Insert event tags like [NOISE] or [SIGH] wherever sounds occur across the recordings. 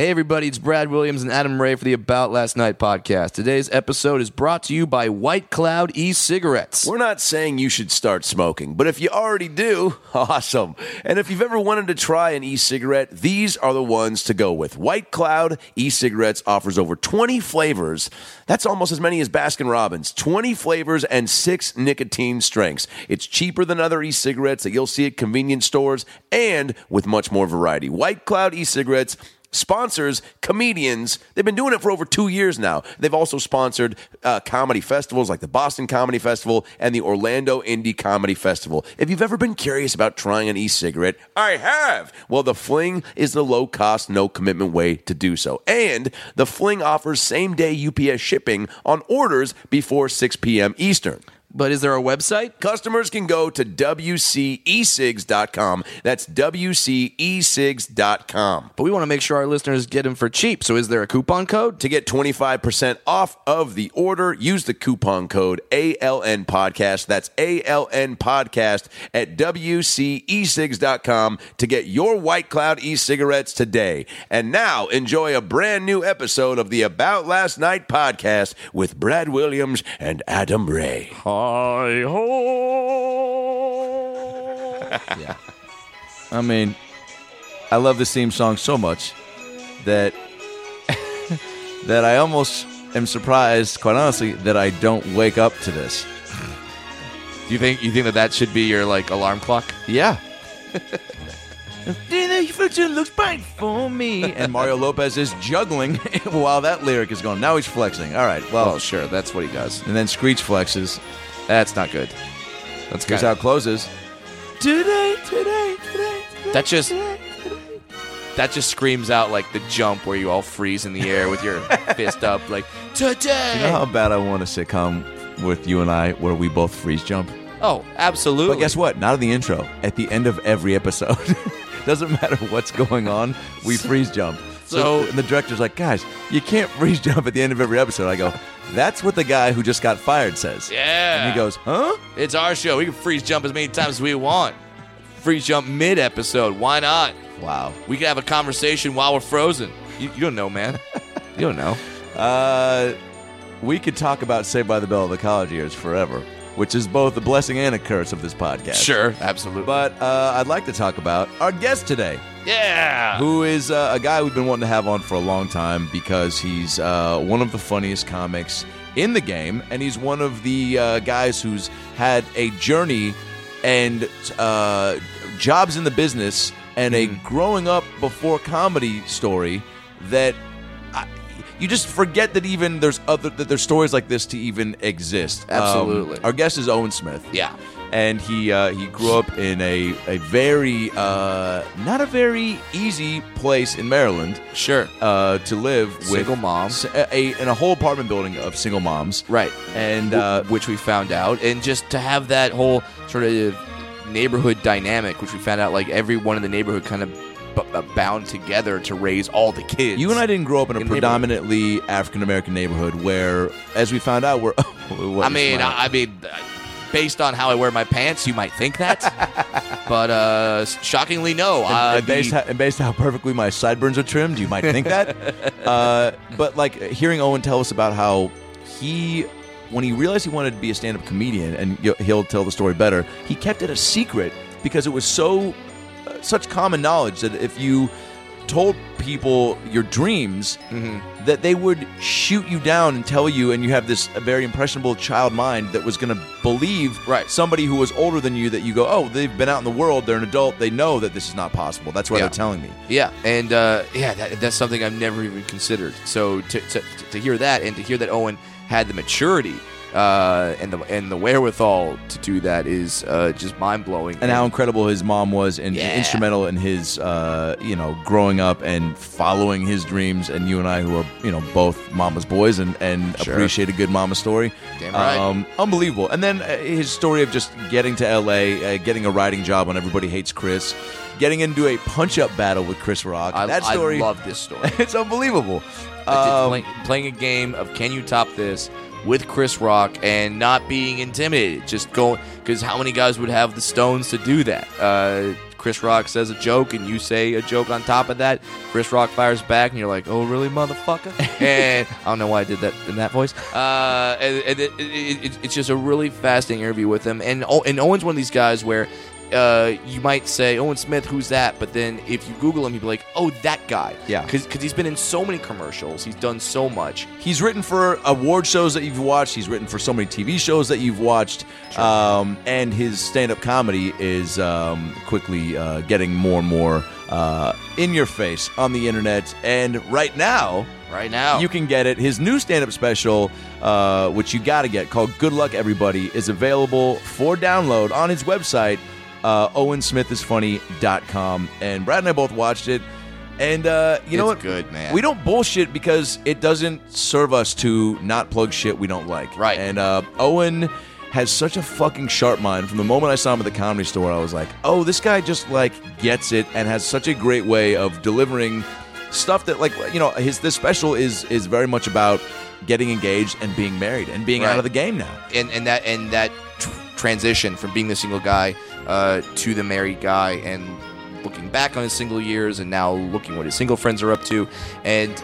Hey, everybody, it's Brad Williams and Adam Ray for the About Last Night podcast. Today's episode is brought to you by White Cloud e cigarettes. We're not saying you should start smoking, but if you already do, [LAUGHS] awesome. And if you've ever wanted to try an e cigarette, these are the ones to go with. White Cloud e cigarettes offers over 20 flavors. That's almost as many as Baskin Robbins. 20 flavors and six nicotine strengths. It's cheaper than other e cigarettes that you'll see at convenience stores and with much more variety. White Cloud e cigarettes sponsors comedians. They've been doing it for over two years now. They've also sponsored uh, comedy festivals like the Boston Comedy Festival and the Orlando Indie Comedy Festival. If you've ever been curious about trying an e cigarette, I have. Well, the Fling is the low cost, no commitment way to do so. And the Fling offers same day UPS shipping on orders before 6 p.m. Eastern. But is there a website? Customers can go to WCESIGs.com. That's WCESIGs.com. But we want to make sure our listeners get them for cheap. So is there a coupon code? To get 25% off of the order, use the coupon code ALN Podcast. That's ALN Podcast at WCESIGs.com to get your White Cloud e cigarettes today. And now enjoy a brand new episode of the About Last Night podcast with Brad Williams and Adam Ray. Hi ho. [LAUGHS] yeah. I mean, I love this theme song so much that [LAUGHS] that I almost am surprised, quite honestly, that I don't wake up to this. Do you think you think that that should be your like alarm clock? Yeah. [LAUGHS] looks fine for me. And Mario Lopez is juggling while that lyric is going. Now he's flexing. All right. Well, Well, sure, that's what he does. and then Screech flexes. That's not good. That's Here's how it closes. Today, today, today. That just that just screams out like the jump where you all freeze in the air with your [LAUGHS] fist up, like today. You know how bad I want a sitcom with you and I where we both freeze jump? oh, absolutely. But guess what? Not in the intro. At the end of every episode. [LAUGHS] Doesn't matter what's going on, we [LAUGHS] freeze jump. So, and the director's like, guys, you can't [LAUGHS] freeze jump at the end of every episode. I go, that's what the guy who just got fired says. Yeah. And he goes, huh? It's our show. We can freeze jump as many times as we want. Freeze jump mid episode. Why not? Wow. We can have a conversation while we're frozen. You, you don't know, man. [LAUGHS] You don't know. Uh, we could talk about Saved by the Bell of the college years forever, which is both a blessing and a curse of this podcast. Sure, absolutely. But uh, I'd like to talk about our guest today. yeah. who is uh, a guy we've been wanting to have on for a long time because he's uh, one of the funniest comics in the game, and he's one of the uh, guys who's had a journey and uh, jobs in the business and a growing up before comedy story that. You just forget that even there's other that there's stories like this to even exist. Um, Absolutely. our guest is Owen Smith Yeah. and he uh, he grew up in a a very uh, not a very easy place in Maryland Sure. uh, to live with Single mom. s- a, a- in a whole apartment building of single moms. Right. And W- uh, which we found out, and just to have that whole sort of neighborhood dynamic, which we found out like everyone in the neighborhood kind of b- uh, bound together to raise all the kids. you and I didn't grow up in a in predominantly African American neighborhood where, as we found out, we're. [LAUGHS] I mean. I, I mean, uh, based on how I wear my pants, you might think that, [LAUGHS] but uh, shockingly, no. and, Uh, and based, the- how, and based how perfectly my sideburns are trimmed, you might think that. [LAUGHS] uh, but like hearing Owen tell us about how he, when he realized he wanted to be a stand-up comedian, and he'll tell the story better, he kept it a secret because it was so such common knowledge that if you told people your dreams Mm-hmm. that they would shoot you down and tell you and you have this very impressionable child mind that was going to believe Right. somebody who was older than you that you go oh they've been out in the world they're an adult they know that this is not possible that's why Yeah. they're telling me Yeah, and uh, yeah, that, that's something I've never even considered. So to, to to hear that and to hear that Owen had the maturity uh, and the and the wherewithal to do that is uh, just mind blowing. and how incredible his mom was and Yeah. instrumental in his uh, you know growing up and following his dreams and you and I who are you know both mama's boys and and Sure. appreciate a good mama story Damn right. um, unbelievable and then uh, his story of just getting to LA uh, getting a writing job on Everybody Hates Chris getting into a punch up battle with Chris Rock I, that story I love this story. [LAUGHS] it's unbelievable Um, play- playing a game of can you top this with Chris Rock and not being intimidated, just going because how many guys would have the stones to do that? Uh, Chris Rock says a joke and you say a joke on top of that. Chris Rock fires back and you're like, "Oh, really, motherfucker?" [LAUGHS] and I don't know why I did that in that voice. Uh, and, and it, it, it, it's just a really fascinating interview with him. And oh, and Owen's one of these guys where uh, you might say Owen Smith, who's that? But then if you Google him, you'd be like, oh, that guy. Yeah. Because he's been in so many commercials. He's done so much. He's written for award shows that you've watched. He's written for so many TV shows that you've watched. Um, and his stand up comedy is um, quickly uh, getting more and more uh, in your face on the internet. And right now, Right now. you can get it. His new stand up special, uh, which you got to get, called Good Luck Everybody, is available for download on his website, uh, owensmithisfunny.com. And Brad and I both watched it. And uh, you know It's what? good, man. We don't bullshit because it doesn't serve us to not plug shit we don't like. Right. And uh, Owen has such a fucking sharp mind. From the moment I saw him at the comedy store, I was like, oh, this guy just like gets it and has such a great way of delivering stuff that like you know his this special is is very much about getting engaged and being married and being out of the game now. and, and that and that tr- transition from being the single guy uh, to the married guy and looking back on his single years and now looking what his single friends are up to and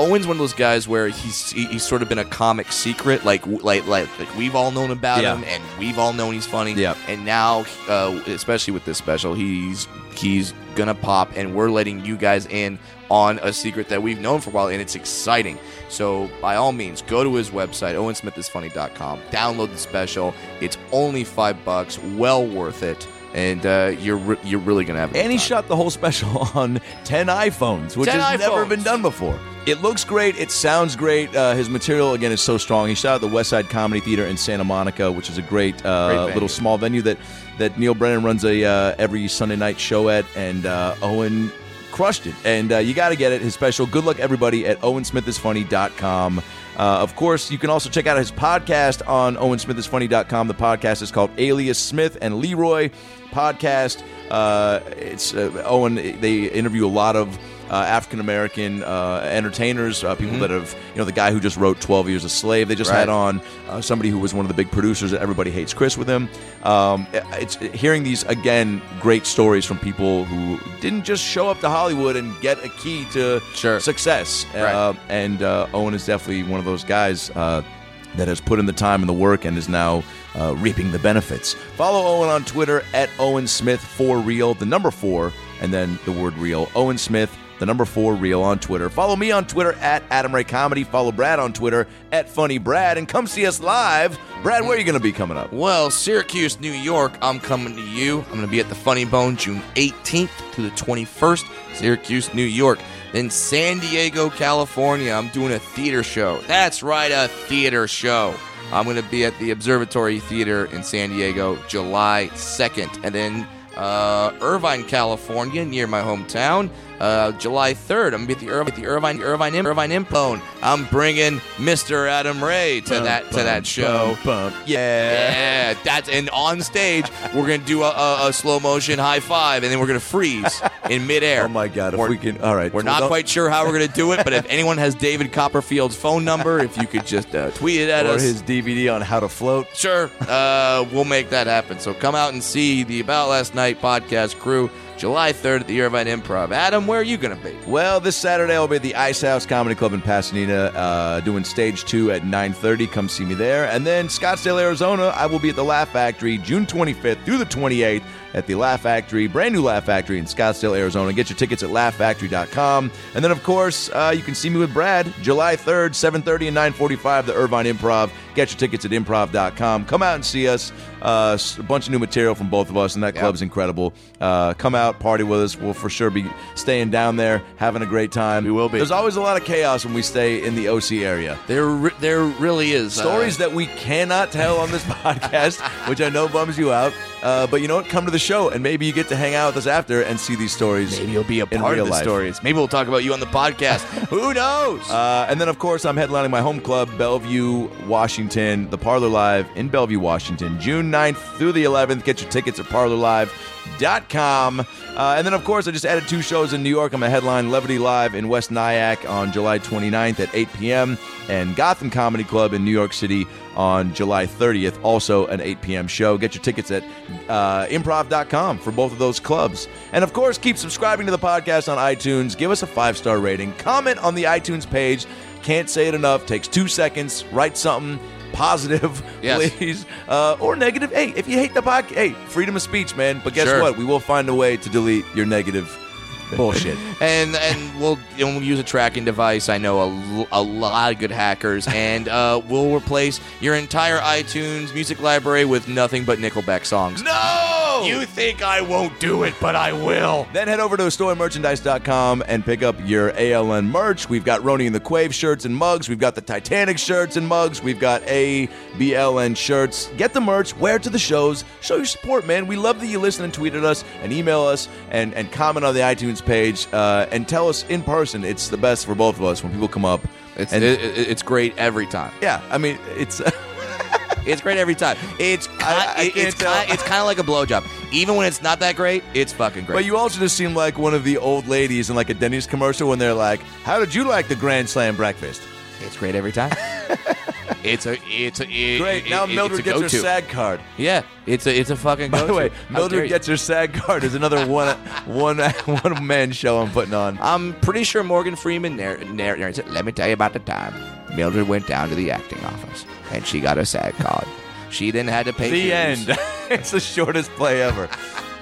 Owen's one of those guys where he's he- he's sort of been a comic secret like like like, like we've all known about Yeah. him and we've all known he's funny Yep. and now uh, especially with this special he's he's gonna pop and we're letting you guys in on a secret that we've known for a while and it's exciting so by all means go to his website owensmithisfunny.com download the special it's only five bucks well worth it and uh, you're re- you're really gonna have And he time. shot the whole special [LAUGHS] on 10 iPhones, which 10 has never been done before. It looks great. It sounds great. Uh, his material, again, is so strong. He shot at the West Side Comedy Theater in Santa Monica, which is a great, uh, Great little small venue that, that Neal Brennan runs a uh, every Sunday night show at. And uh, Owen crushed it. And uh, you got to get it. His special, Good Luck Everybody, at owensmithisfunny.com. Uh, of course, you can also check out his podcast on owensmithisfunny.com. The podcast is called Alias Smith and Leroy Podcast. Uh, it's uh, Owen. They interview a lot of African American uh, entertainers, uh, people that have, you know, the guy who just wrote Twelve Years a Slave. They just Right. had on uh, somebody who was one of the big producers that Everybody Hates Chris with him. Um, it's hearing these again great stories from people who didn't just show up to Hollywood and get a key to Sure. success. Right. Uh, and uh, Owen is definitely one of those guys uh, that has put in the time and the work and is now uh, reaping the benefits. Follow Owen on Twitter at Owen Smith for real, the number four, and then the word real. Owen Smith, the number four real on Twitter. Follow me on Twitter at Adam Ray Comedy. Follow Brad on Twitter at Funny Brad, and come see us live. Brad, where are you going to be coming up? Well, Syracuse, New York, I'm coming to you. I'm going to be at the Funny Bone June 18th to the 21st, Syracuse, New York. Then San Diego, California, I'm doing a theater show. That's right, a theater show. I'm going to be at the Observatory Theater in San Diego July 2nd. And then uh, Irvine, California, near my hometown, uh, July 3rd. I'm going to be at the Irvine, the Irvine, Irvine, Irvine Improv. I'm bringing Mr. Adam Ray to that to that show. Yeah. Yeah, that's and on stage we're gonna do a, a, a slow motion high five, and then we're gonna freeze in midair. [LAUGHS] Oh my God! If We're- we can, all right. We're not don't- quite sure how we're gonna do it, but if [LAUGHS] anyone has David Copperfield's phone number, if you could just uh, tweet it at or us. Or his DVD on how to float. Sure, uh, we'll make that happen. So come out and see the About Last Night podcast crew July 3rd at the Irvine Improv. Adam, where are you going to be? Well, this Saturday I'll be at the Ice House Comedy Club in Pasadena, uh, doing stage two at 9:30. Come see me there. And then Scottsdale, Arizona, I will be at the Laugh Factory June 25th through the 28th, at the Laugh Factory, brand new Laugh Factory in Scottsdale, Arizona. Get your tickets at laughfactory.com. And then, of course, uh, you can see me with Brad July 3rd, 7.30 and 9.45, the Irvine Improv. Get your tickets at improv.com. Come out and see us. Uh, a bunch of new material from both of us, and that club's incredible. Uh, come out, party with us. We'll for sure be staying down there, having a great time. We will be. There's always a lot of chaos when we stay in the OC area. There, there really is uh, Stories that we cannot tell on this [LAUGHS] podcast, which I know bums you out. Uh, but you know what? Come to the show, and maybe you get to hang out with us after and see these stories. Maybe you'll be a part of the life. stories. Maybe we'll talk about you on the podcast. [LAUGHS] Who knows? Uh, and then, of course, I'm headlining my home club, Bellevue, Washington, the Parlor Live in Bellevue, Washington, June 9th through the 11th. Get your tickets at parlorlive.com. Uh, and then, of course, I just added two shows in New York. I'm a headline Levity Live in West Nyack on July 29th at 8 p.m. and Gotham Comedy Club in New York City on July 30th, also an 8 p.m. show. Get your tickets at uh, improv.com for both of those clubs. And of course, keep subscribing to the podcast on iTunes. Give us a five star rating. Comment on the iTunes page. Can't say it enough. Takes two seconds. Write something positive, [LAUGHS] Yes. please, uh, or negative. Hey, if you hate the podcast, hey, freedom of speech, man. But guess Sure. what? We will find a way to delete your negative bullshit. [LAUGHS] and and we'll and we'll use a tracking device. I know a, l- a lot of good hackers, [LAUGHS] and uh, we'll replace your entire iTunes music library with nothing but Nickelback songs. no! You think I won't do it, but I will. Then head over to storymerchandise.com and pick up your ALN merch. We've got Roni and the Quave shirts and mugs. We've got the Titanic shirts and mugs. We've got ABLN shirts. Get the merch, wear it to the shows, show your support, man. We love that you listen and tweet at us and email us and, and comment on the iTunes page uh, and tell us in person. It's the best for both of us when people come up. It's and it, it- it's great every time. yeah, I mean, it's. [LAUGHS] It's great every time. It's ki- I- I it's tell. ki- it's kind of like a blowjob. Even when it's not that great, it's fucking great. But you also just seem like one of the old ladies in like a Denny's commercial when they're like, "How did you like the Grand Slam breakfast?" it's great every time. [LAUGHS] it's a it's a it- Great. Now it- Mildred gets her go-to. SAG card. Yeah, it's a it's a fucking. By the go-to. way, Mildred gets her SAG card. Is another one [LAUGHS] one one man show I'm putting on. I'm pretty sure Morgan Freeman narr- narr- narrates it. Let me tell you about the time Mildred went down to the acting office and she got a SAG card. She then had to pay The end. [LAUGHS] it's the shortest play ever.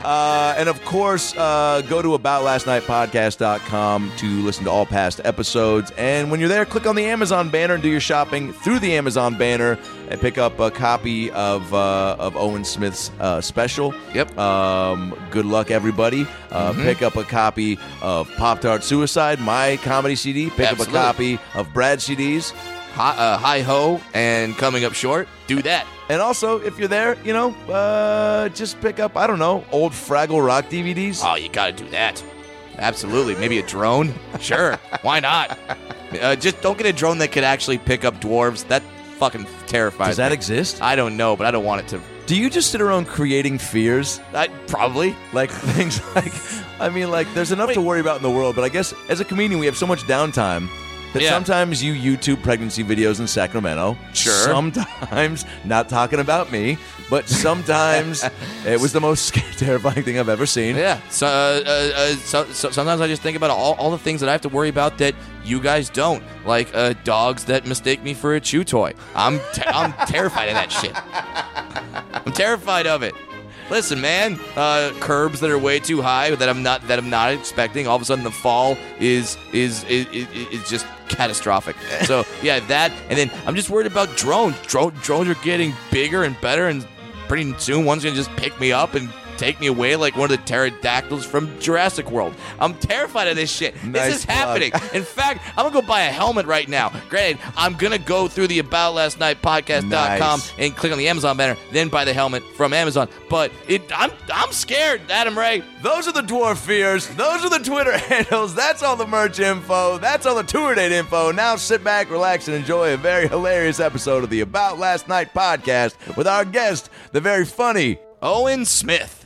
Uh, and of course, uh, go to aboutlastnightpodcast.com to listen to all past episodes. And when you're there, click on the Amazon banner and do your shopping through the Amazon banner and pick up a copy of uh, of Owen Smith's uh, special. Yep. Um, good luck, everybody. Uh, Pick up a copy of Pop Tart Suicide, my comedy CD. Pick Absolutely. up a copy of Brad CDs. Hi, uh, hi ho and coming up short. Do that. And also, if you're there, you know, uh, just pick up, I don't know, old Fraggle Rock DVDs. Oh, you got to do that. Absolutely. Maybe a drone. Sure. Why not? Uh, just don't get a drone that could actually pick up dwarves. That fucking terrifies Does that me. exist? I don't know, but I don't want it to. Do you just sit around creating fears? I probably. Like [LAUGHS] things like, I mean, like, there's enough to worry about in the world, but I guess as a comedian, we have so much downtime that Yeah. sometimes you YouTube pregnancy videos in Sacramento. Sure. Sometimes, [LAUGHS] not talking about me, but sometimes [LAUGHS] it was the most [LAUGHS] terrifying thing I've ever seen. Yeah. So, uh, uh, uh, so, so sometimes I just think about all, all the things that I have to worry about that you guys don't, like uh, dogs that mistake me for a chew toy. I'm te- I'm terrified of that shit. I'm terrified of it. Listen, man, uh, curbs that are way too high that I'm not that I'm not expecting. All of a sudden, the fall is is is, is, is just catastrophic. [LAUGHS] So yeah, that, and then I'm just worried about drones. Drone, drones are getting bigger and better, and pretty soon one's gonna just pick me up and take me away like one of the pterodactyls from Jurassic World. I'm terrified of this shit. Nice this is plug. happening. In fact, I'm gonna go buy a helmet right now. Granted, I'm gonna go through the About Last Night podcast.com Nice. and click on the Amazon banner, then buy the helmet from Amazon. But it, I'm I'm scared, Adam Ray. Those are the dwarf fears. Those are the Twitter [LAUGHS] handles. That's all the merch info. That's all the tour date info. Now sit back, relax, and enjoy a very hilarious episode of the About Last Night podcast with our guest, the very funny. Owen Smith.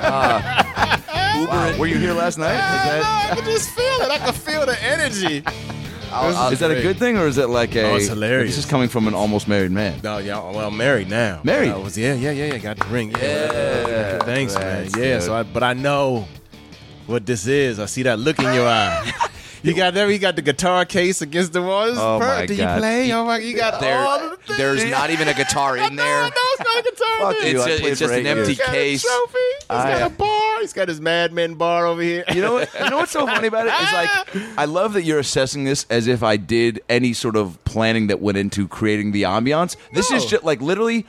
Ah. Were you here last night? Is that, I can just feel it. I can feel the energy. is that a good thing or is it like a? Oh, it's hilarious. This is coming from an almost married man. No, yeah, well, married now. Married? I was, yeah, yeah, yeah, yeah. Got the ring. Yeah, Yeah, thanks, man. that's Yeah, good. so I, but I know what this is. I see that look in your eye. [LAUGHS] You got there. You got the guitar case against the wall. Oh, perfect. my Do you God. play? Oh my! You got There- all of the things. there's not even a guitar in there. no, it's not a guitar. Fuck there. you, It's, I just, played it's just for an empty years. He's got case. a trophy. He's I- got a bar. He's got his Mad Men bar over here. You know what? You know what's so [LAUGHS] funny about it? it is like I love that you're assessing this as if I did any sort of planning that went into creating the ambiance. This is No. just like literally.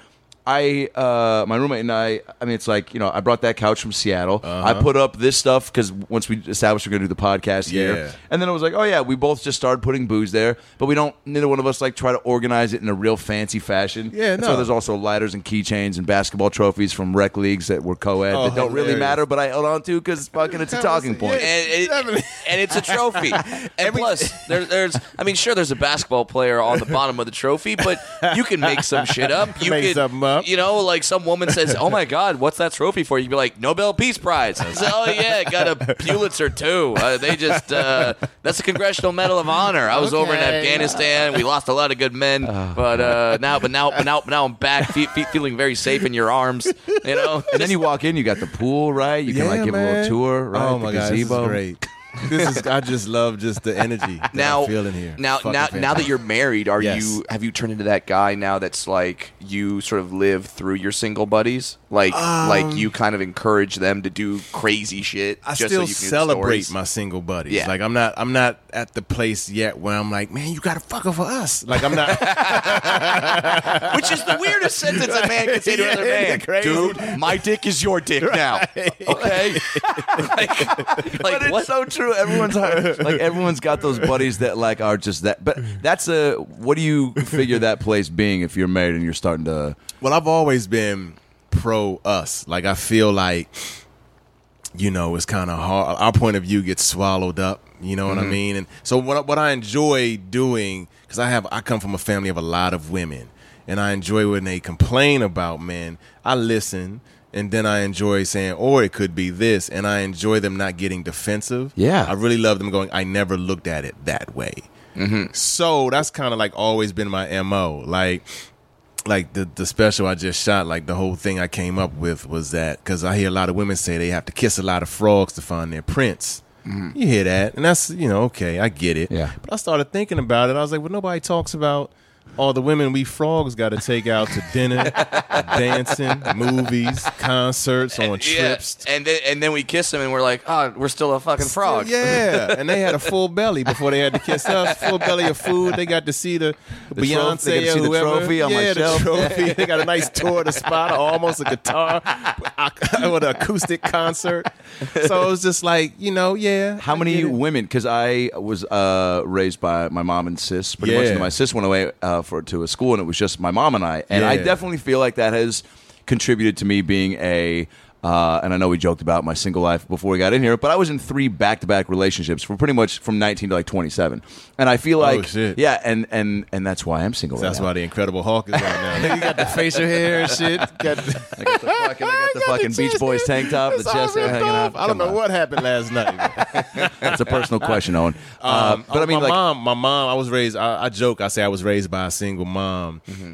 I uh, my roommate and I. I mean, it's like you know, I brought that couch from Seattle. I put up this stuff because once we established we're going to do the podcast Yeah. here, and then it was like, oh yeah, we both just started putting booze there, but we don't. Neither one of us like try to organize it in a real fancy fashion. Yeah, And no. So there's also lighters and keychains and basketball trophies from rec leagues that were co-ed Oh, that don't really matter, but I held on to because fucking it's a [LAUGHS] talking point. Yeah. and, it- and it's a trophy. [LAUGHS] And plus, there, there's, I mean, sure, there's a basketball player on the bottom of the trophy, but you can make some shit up. [LAUGHS] You Make could, something up. You know, like some woman says, "Oh my [LAUGHS] God, what's that trophy for?" You'd be like, "Nobel Peace Prize." I oh yeah, got a Pulitzer too. Uh, they just, uh, that's a Congressional Medal of Honor. I was over in Afghanistan. We lost a lot of good men, but uh, now, but now, but now, but now I'm back, fe- fe- feeling very safe in your arms. You know, And then you walk in, you got the pool, right? You can like Yeah, give a little tour, right? Oh my the god, this is great. This is. I just love just the energy that now I'm feeling here. Now, Fucking now, now that you're married, are Yes. you have you turned into that guy now that's like you sort of live through your single buddies, like like you kind of encourage them to do crazy shit. Um, I just still so you can get celebrate stories? my single buddies. Yeah. Like I'm not I'm not at the place yet where I'm like, man, you gotta fuck her for us. Like I'm not [LAUGHS] which is the weirdest sentence a man can say to another Yeah, man. crazy. Dude, my dick is your dick now. Okay, [LAUGHS] like, [LAUGHS] like But it's what? So true. Everyone's hard. [LAUGHS] like everyone's got those buddies that like are just that. But that's a. What do you figure that place being if you're married and you're starting to? Well, I've always been pro us. Like I feel like you know, it's kind of hard. Our point of view gets swallowed up. You know what I mm-hmm. mean? And so what what I enjoy doing because I have I come from a family of a lot of women, and I enjoy when they complain about men. I listen. And then I enjoy saying, or it could be this, and I enjoy them not getting defensive. Yeah. I really love them going. I never looked at it that way. Mm-hmm. So that's kind of like always been my mo. Like, like the the special I just shot, like the whole thing I came up with was that because I hear a lot of women say they have to kiss a lot of frogs to find their prince. Mm-hmm. You hear that, and that's you know okay, I get it. Yeah. But I started thinking about it. I was like, well, nobody talks about all the women we frogs got to take out to dinner, [LAUGHS] dancing, movies, concerts, on Yeah, trips. and then and then we kiss them and we're like, oh, we're still a fucking frog. Yeah, and they had a full belly before they had to kiss us. [LAUGHS] Full belly of food. They got to see the, The Beyonce trophy- they got to see or the whoever. trophy on my yeah, shelf. the trophy. [LAUGHS] they got a nice tour of the spot, almost a guitar with an acoustic concert. So it was just like you know, yeah. How I many women? Because I was uh, raised by my mom and sis. Pretty much, Yeah. and my sis went away uh, for to a school, and it was just my mom and I. And I Yeah. definitely feel like that has contributed to me being a. Uh, and I know we joked about my single life before we got in here, but I was in three back-to-back relationships for pretty much from 19 to like 27, and I feel like, Oh, shit. yeah, and and and that's why I'm single. That's right why the Incredible Hulk is right now. [LAUGHS] you got the facial hair and shit. Got [LAUGHS] the, I got the fucking, I got the [LAUGHS] fucking Beach Boys tank top, the It's chest hair hanging off. I don't know on. what happened last night. That's a personal question, Owen. Uh, Um, but I mean, my like, mom, my mom, I was raised. I, I joke. I say I was raised by a single mom. Mm-hmm.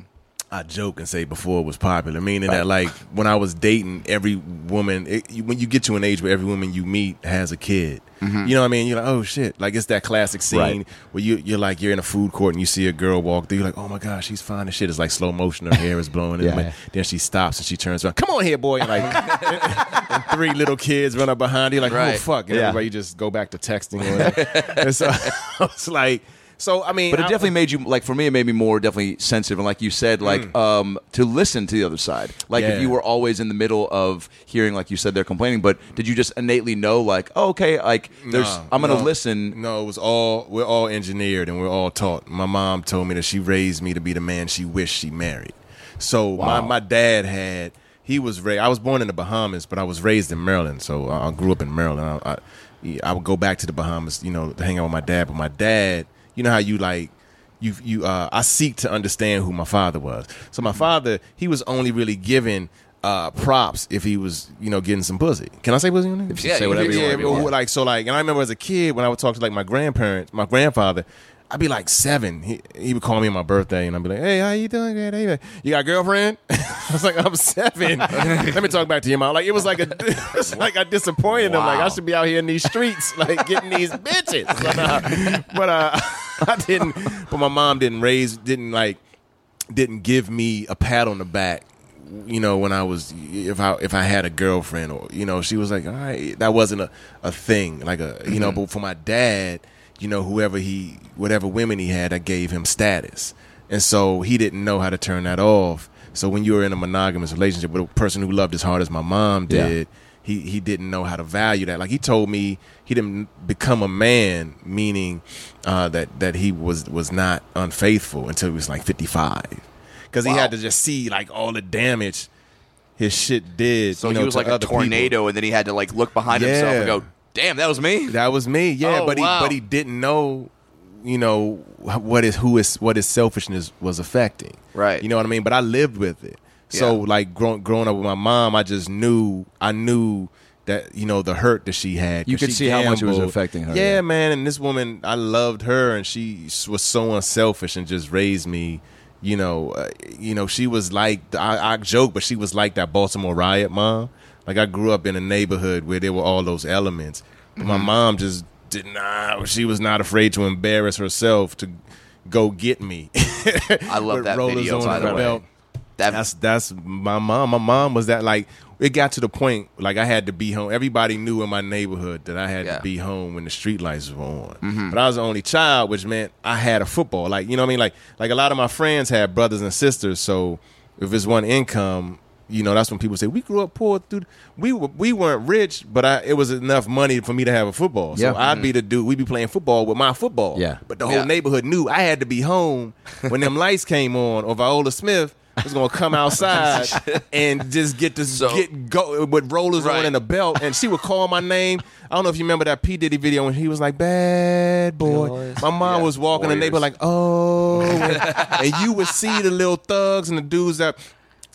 I joke and say before it was popular, meaning that like when I was dating, every woman, it, when you get to an age where every woman you meet has a kid, you know what I mean? You're like, oh shit! Like it's that classic scene Mm-hmm. Right. where you you're like you're in a food court and you see a girl walk through. You're like, oh my gosh, she's fine as shit. It's like slow motion. Her hair is blowing. Yeah, yeah. Then she stops and she turns around. Come on here, boy! And like [LAUGHS] and three little kids run up behind you. Like, oh Right. fuck! And Yeah. everybody just go back to texting. Or whatever. and so [LAUGHS] I was like, so I mean, But it I- definitely made you like for me. It made me more definitely sensitive, and like you said, like um, to listen to the other side. Like if you were always in the middle of hearing, like you said, they're complaining. But did you just innately know, like, oh, okay, like there's, Nah, I'm gonna no. listen. No, it was all we're all engineered and we're all taught. My mom told me that she raised me to be the man she wished she married. So my, my dad had he was raised. I was born in the Bahamas, but I was raised in Maryland. So I I grew up in Maryland. I, I, I would go back to the Bahamas, you know, to hang out with my dad. But my dad, you know how you like you you uh, I seek to understand who my father was. So my father, he was only really given uh, props if he was, you know, getting some pussy. Can I say pussy? on there? Yeah, say whatever you yeah, you but want. like so, like, and I remember as a kid when I would talk to like my grandparents, my grandfather. I'd be like seven. He, he would call me on my birthday, and I'd be like, "Hey, how you doing? Good. How you, got a girlfriend?" [LAUGHS] I was like, "I'm seven. [LAUGHS] Let me talk back to your mom." Like it was like a, [LAUGHS] it was like I disappointed him. Like I should be out here in these streets, like getting these bitches. But, uh, but uh, I didn't. But my mom didn't raise, didn't like, didn't give me a pat on the back. You know, when I was if I if I had a girlfriend or you know, she was like, all right, that wasn't a, a thing. Like a you know, but for my dad, you know, whoever he whatever women he had, that gave him status. And so he didn't know how to turn that off. So when you were in a monogamous relationship with a person who loved as hard as my mom Yeah. did, he he didn't know how to value that. Like he told me he didn't become a man, meaning uh, that that he was was not unfaithful until he was like fifty five, because he had to just see like all the damage his shit did. So you know, he was like a other people. tornado, and then he had to like look behind himself and go, "Damn, that was me." That was me, yeah. Oh, but he wow. but he didn't know, you know, what is who is what his selfishness was affecting. Right. You know what I mean? But I lived with it. So Yeah. like grow, growing up with my mom, I just knew I knew that you know the hurt that she had. You could she see how much it was affecting her, Yeah, yeah. man. And this woman, I loved her, and she was so unselfish and just raised me. You know, uh, you know, she was like I, I joke, but she was like that Baltimore riot mom. Like I grew up in a neighborhood where there were all those elements. But my mom just did not. She was not afraid to embarrass herself to go get me. [LAUGHS] I love that video, by the way. belt. That That's that's my mom. My mom was that like it got to the point like I had to be home. Everybody knew in my neighborhood that I had Yeah. Mm-hmm. to be home when the street lights were on. But I was the only child, which meant I had a football. Like you know what I mean? Like like a lot of my friends had brothers and sisters. So if it's one income, you know that's when people say we grew up poor. Dude, we were, we weren't rich, but I, it was enough money for me to have a football. Yeah. So I'd be mm-hmm. the dude. We'd be playing football with my football. Yeah. But the whole Yeah. neighborhood knew I had to be home [LAUGHS] when them lights came on, or Viola Smith was gonna come [LAUGHS] outside [LAUGHS] and just get to So- get go with rollers Right. on and a belt, and she would call my name. I don't know if you remember that P Diddy video when he was like "Bad boy." My mom was walking in the neighborhood like, "Oh," and, and you would see the little thugs and the dudes that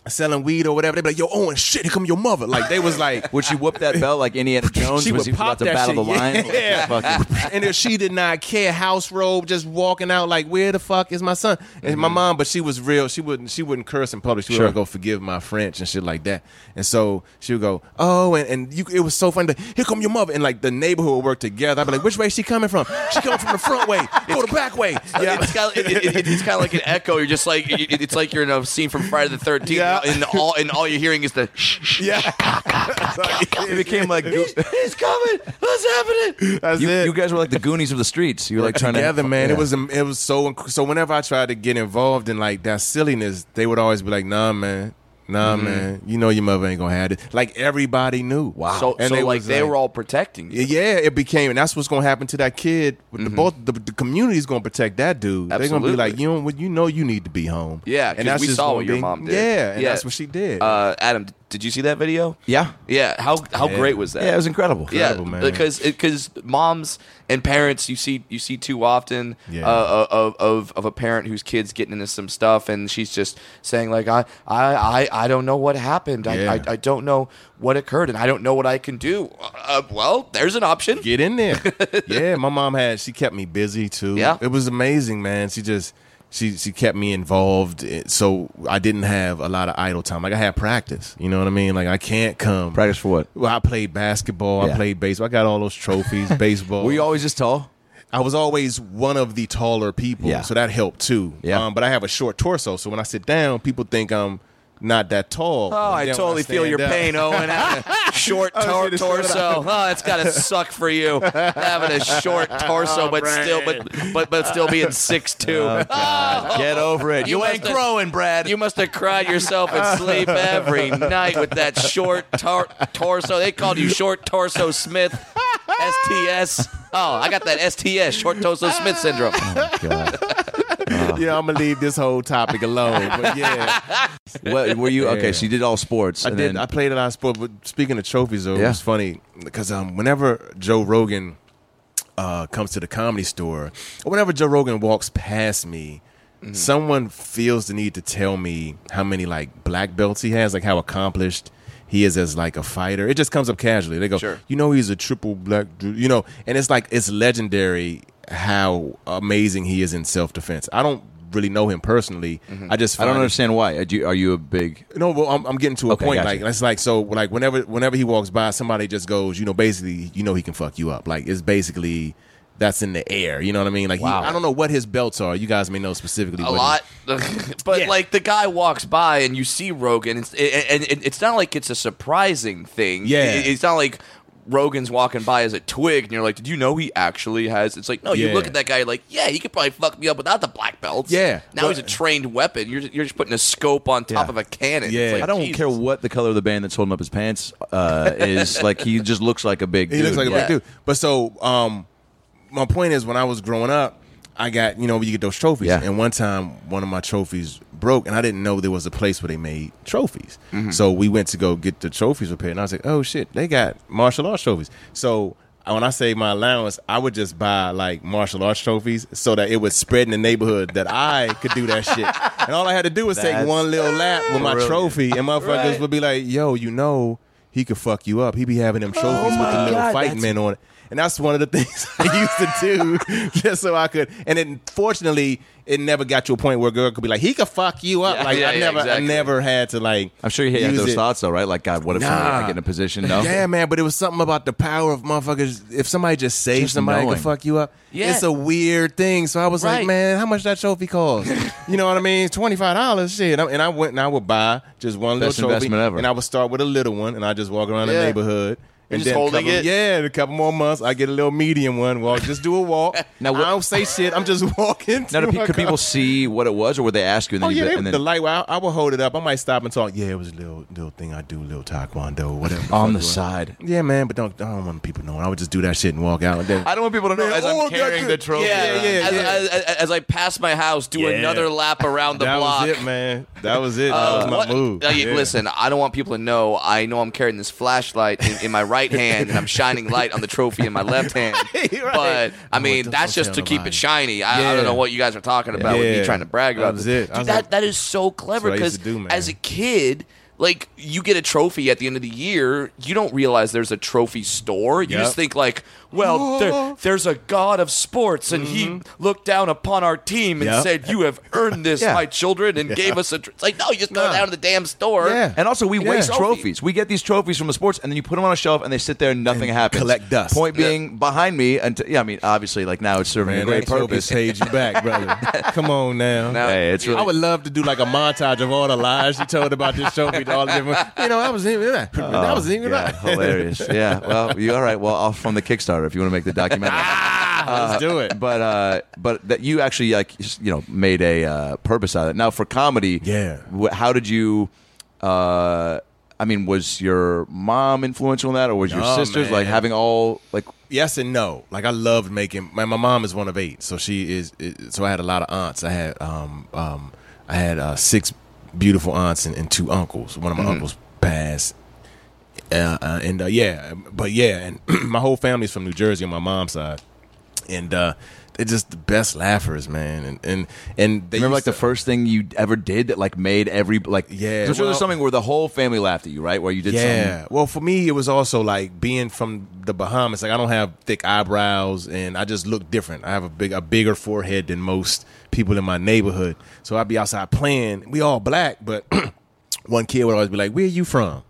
selling weed or whatever. They'd be like, "Yo, Owen, shit, here come your mother." Like they was like. [LAUGHS] Would she whoop that belt like Indiana [LAUGHS] Jones? She was would he pop about to that battle shit. the lion? Yeah. [LAUGHS] Fucking- and if she did not care, house robe, just walking out like, where the fuck is my son? And my mm-hmm. mom, but she was real. She wouldn't. She wouldn't curse in public. She would Sure. like, go forgive my French and shit like that. And so she would go, oh, and, and you, it was so funny. Like, Here come your mother, and like the neighborhood would work together. I'd be like, which way is she coming from? She coming from the front way. Go the back way. Yeah. it's kind of it, it, of like an echo. You're just like it, it's like you're in a scene from Friday the Thirteenth, Yeah. And all and all you're hearing is the shh, shh. yeah. it became like [LAUGHS] He's coming. What's happening? That's you, it. you guys were like the Goonies of the streets. You were like trying together, to man. Yeah. It was um, it was so so. Whenever I tried to get involved in like that silliness, they would always be like, "Nah, man, nah, man. You know your mother ain't gonna have it." Like everybody knew. Wow. So, And so they like they were all protecting you. Yeah, it became, and that's what's gonna happen to that kid. With the both, the, the community's gonna protect that dude. Absolutely. They're gonna be like, you know, you know, you need to be home. Yeah, and that's we saw what your mom did. Yeah, and Yeah. that's what she did. Uh, Adam, did you see that video? yeah. Yeah. How how Yeah. great was that? Yeah, it was incredible. yeah, Incredible, man. because because moms and parents you see you see too often Yeah. uh, of, of of a parent whose kid's getting into some stuff and she's just saying like I I I, I don't know what happened I, Yeah. I I don't know what occurred and I don't know what I can do. Uh, well, there's an option. Get in there. [LAUGHS] yeah, my mom had she kept me busy too. Yeah. It was amazing, man. She just she she kept me involved eh, so I didn't have a lot of idle time. Like I had practice. You know what I mean? Like I can't come Practice for what? Well, I played basketball, I played baseball. I got all those trophies, [LAUGHS] baseball. Were you always just tall? I was always one of the taller people, Yeah. so that helped too. Yeah. Um, but I have a short torso, so when I sit down, people think I'm not that tall. Oh, I Then when totally feel your up- pain, Owen. Having a [LAUGHS] short tor- torso. Oh, it's gotta suck for you having a short [LAUGHS] oh, torso, but still, but but but still being six oh, two. Oh. Get over it. You You, ain't growing, Brad. You must have cried yourself in sleep [LAUGHS] every night with that short tor- torso. They called you Short Torso Smith, STS. Oh, I got that STS, Short Torso Smith syndrome. [LAUGHS] Yeah, I'm gonna leave this whole topic alone. But yeah, [LAUGHS] what, were you okay? Yeah. So you did all sports. I did. then- I played a lot of sport. But speaking of trophies, though, it Yeah. was funny because um, whenever Joe Rogan uh, comes to the comedy store, or whenever Joe Rogan walks past me, someone feels the need to tell me how many like black belts he has, like how accomplished he is as like a fighter. It just comes up casually. They go, Sure. you know, he's a triple black, you know, and it's like it's legendary how amazing he is in self defense. I don't really know him personally. Mm-hmm. I just I don't find it- understand why. Are you, are you a big? no, well, I'm, I'm getting to a Okay, point. gotcha. Like it's like so, like whenever whenever he walks by, somebody just goes, you know, basically, you know, he can fuck you up. Like it's basically that's in the air. You know what I mean? Like he, I don't know what his belts are. You guys may know specifically. a lot. [LAUGHS] but Yeah. like the guy walks by and you see Rogan, it's, and and it's not like it's a surprising thing. Yeah. It- it's not like Rogan's walking by as a twig, and you're like, "Did you know he actually has?" It's like, no, you Yeah. look at that guy, you're like, "Yeah, he could probably fuck me up without the black belts." Yeah, now but- he's a trained weapon. You're just, you're just putting a scope on top Yeah. of a cannon. It's Yeah. like, I don't Jesus. care what the color of the band that's holding up his pants uh, is. [LAUGHS] Like he just looks like a big. He dude. looks like a Yeah. big dude. But so, um, my point is, when I was growing up, I got you know you get those trophies, Yeah. and one time one of my trophies broke, and I didn't know there was a place where they made trophies. Mm-hmm. So we went to go get the trophies repaired, and I was like, oh shit, they got martial arts trophies. So. When I say my allowance, I would just buy like martial arts trophies so that it would spread in the neighborhood that I could do that shit. [LAUGHS] And all I had to do was take one little lap with my brilliant. trophy, and motherfuckers Right. would be like, "Yo, you know, he could fuck you up. He be having them trophies with the little God, fight men on it. And that's one of the [LAUGHS] things I used to do [LAUGHS] just so I could. And then fortunately, it never got to a point where a girl could be like, he could fuck you up. Yeah, like yeah, I yeah, never, exactly. I never had to like. I'm sure he had those it. thoughts though, right? Like, God, what if Nah. I get in a position? No. Yeah, man, but it was something about the power of motherfuckers. If somebody just saves Just somebody knowing. can fuck you up, Yeah. it's a weird thing. So I was Right. like, man, how much that trophy cost? [LAUGHS] you know what I mean? Twenty five dollars, shit. And I- went and I would buy just one Best little trophy, investment ever. and I would start with a little one, and I just walk around the neighborhood. You're And just holding couple- it? Yeah, in a couple more months, I get a little medium one. Walk, just do a walk. Now, [LAUGHS] now, what- I don't say shit. I'm just [LAUGHS] walking. Now, to do my could car. people see what it was, or would they ask you? And then Oh you yeah, be- they, and then, the light. I, I will hold it up. I might stop and talk. Yeah, it was a little little thing I do, little taekwondo, whatever. on the side. Yeah, man, but don't I don't want people knowing. I would just do that shit and walk out. Then I don't want people to know Man, as oh, I'm carrying God, the trophy. Yeah, Yeah, yeah, as, yeah. As, as, as I pass my house, do Yeah. another lap around the that block. was it, man. That was it. That Uh, was my what- move. uh, y- Yeah. Listen, I don't want people to know. I know I'm carrying this flashlight in, in my right hand, and I'm shining light on the trophy in my left hand. [LAUGHS] Right. But I Oh, mean, don't- that's just to keep nobody. it shiny. I, I don't know what you guys are talking about with me trying to brag That about was this. it. Dude, that like- that is so clever because used to do, man. as a kid. Like you get a trophy at the end of the year, you don't realize there's a trophy store. You Yep. just think like, well, there, there's a god of sports, and he looked down upon our team and Mm-hmm. Yep. said, "You have earned this, Yeah. my children," and gave us a. Tr- it's like, no, you just go down to the damn store. Yeah. And also, we Yeah. waste Trophy. trophies. We get these trophies from the sports, and then you put them on a shelf, and they sit there, and nothing And happens. collect dust. Point being, behind me, and yeah, I mean, obviously, like now it's serving Man, a great that trophy purpose. [LAUGHS] paid you back, brother. Come on now. Now- Hey, it's really, I would love to do like a montage of all the lies you told about this trophy. to All the different, you know, I was in that. that was in yeah, that. hilarious. Yeah, well, you all right? Well, I'll from the Kickstarter if you want to make the documentary. [LAUGHS] Let's do it. but uh, but that you actually like you know made a uh, purpose out of it. Now for comedy, Yeah. wh- how did you? Uh, I mean, was your mom influential in that, or was your sisters like having all like? yes and no. Like I loved making. My, my mom is one of eight, so she is. is- So I had a lot of aunts. I had um um I had uh, six beautiful aunts and, and two uncles. One of my uncles passed. Uh, uh, and uh, yeah, but yeah, and [CLEARS THROAT] my whole family's from New Jersey on my mom's side, and uh, they're just the best laughers, man. And and and they Remember, like used the first thing you ever did that like made every like Yeah, I'm sure well- there's something where the whole family laughed at you, right? Where you did yeah. something. Well, for me, it was also like being from the Bahamas. Like I don't have thick eyebrows, and I just look different. I have a big, a bigger forehead than most people in my neighborhood. So I'd be outside playing. We all black, but [CLEARS THROAT] one kid would always be like, "Where are you from?"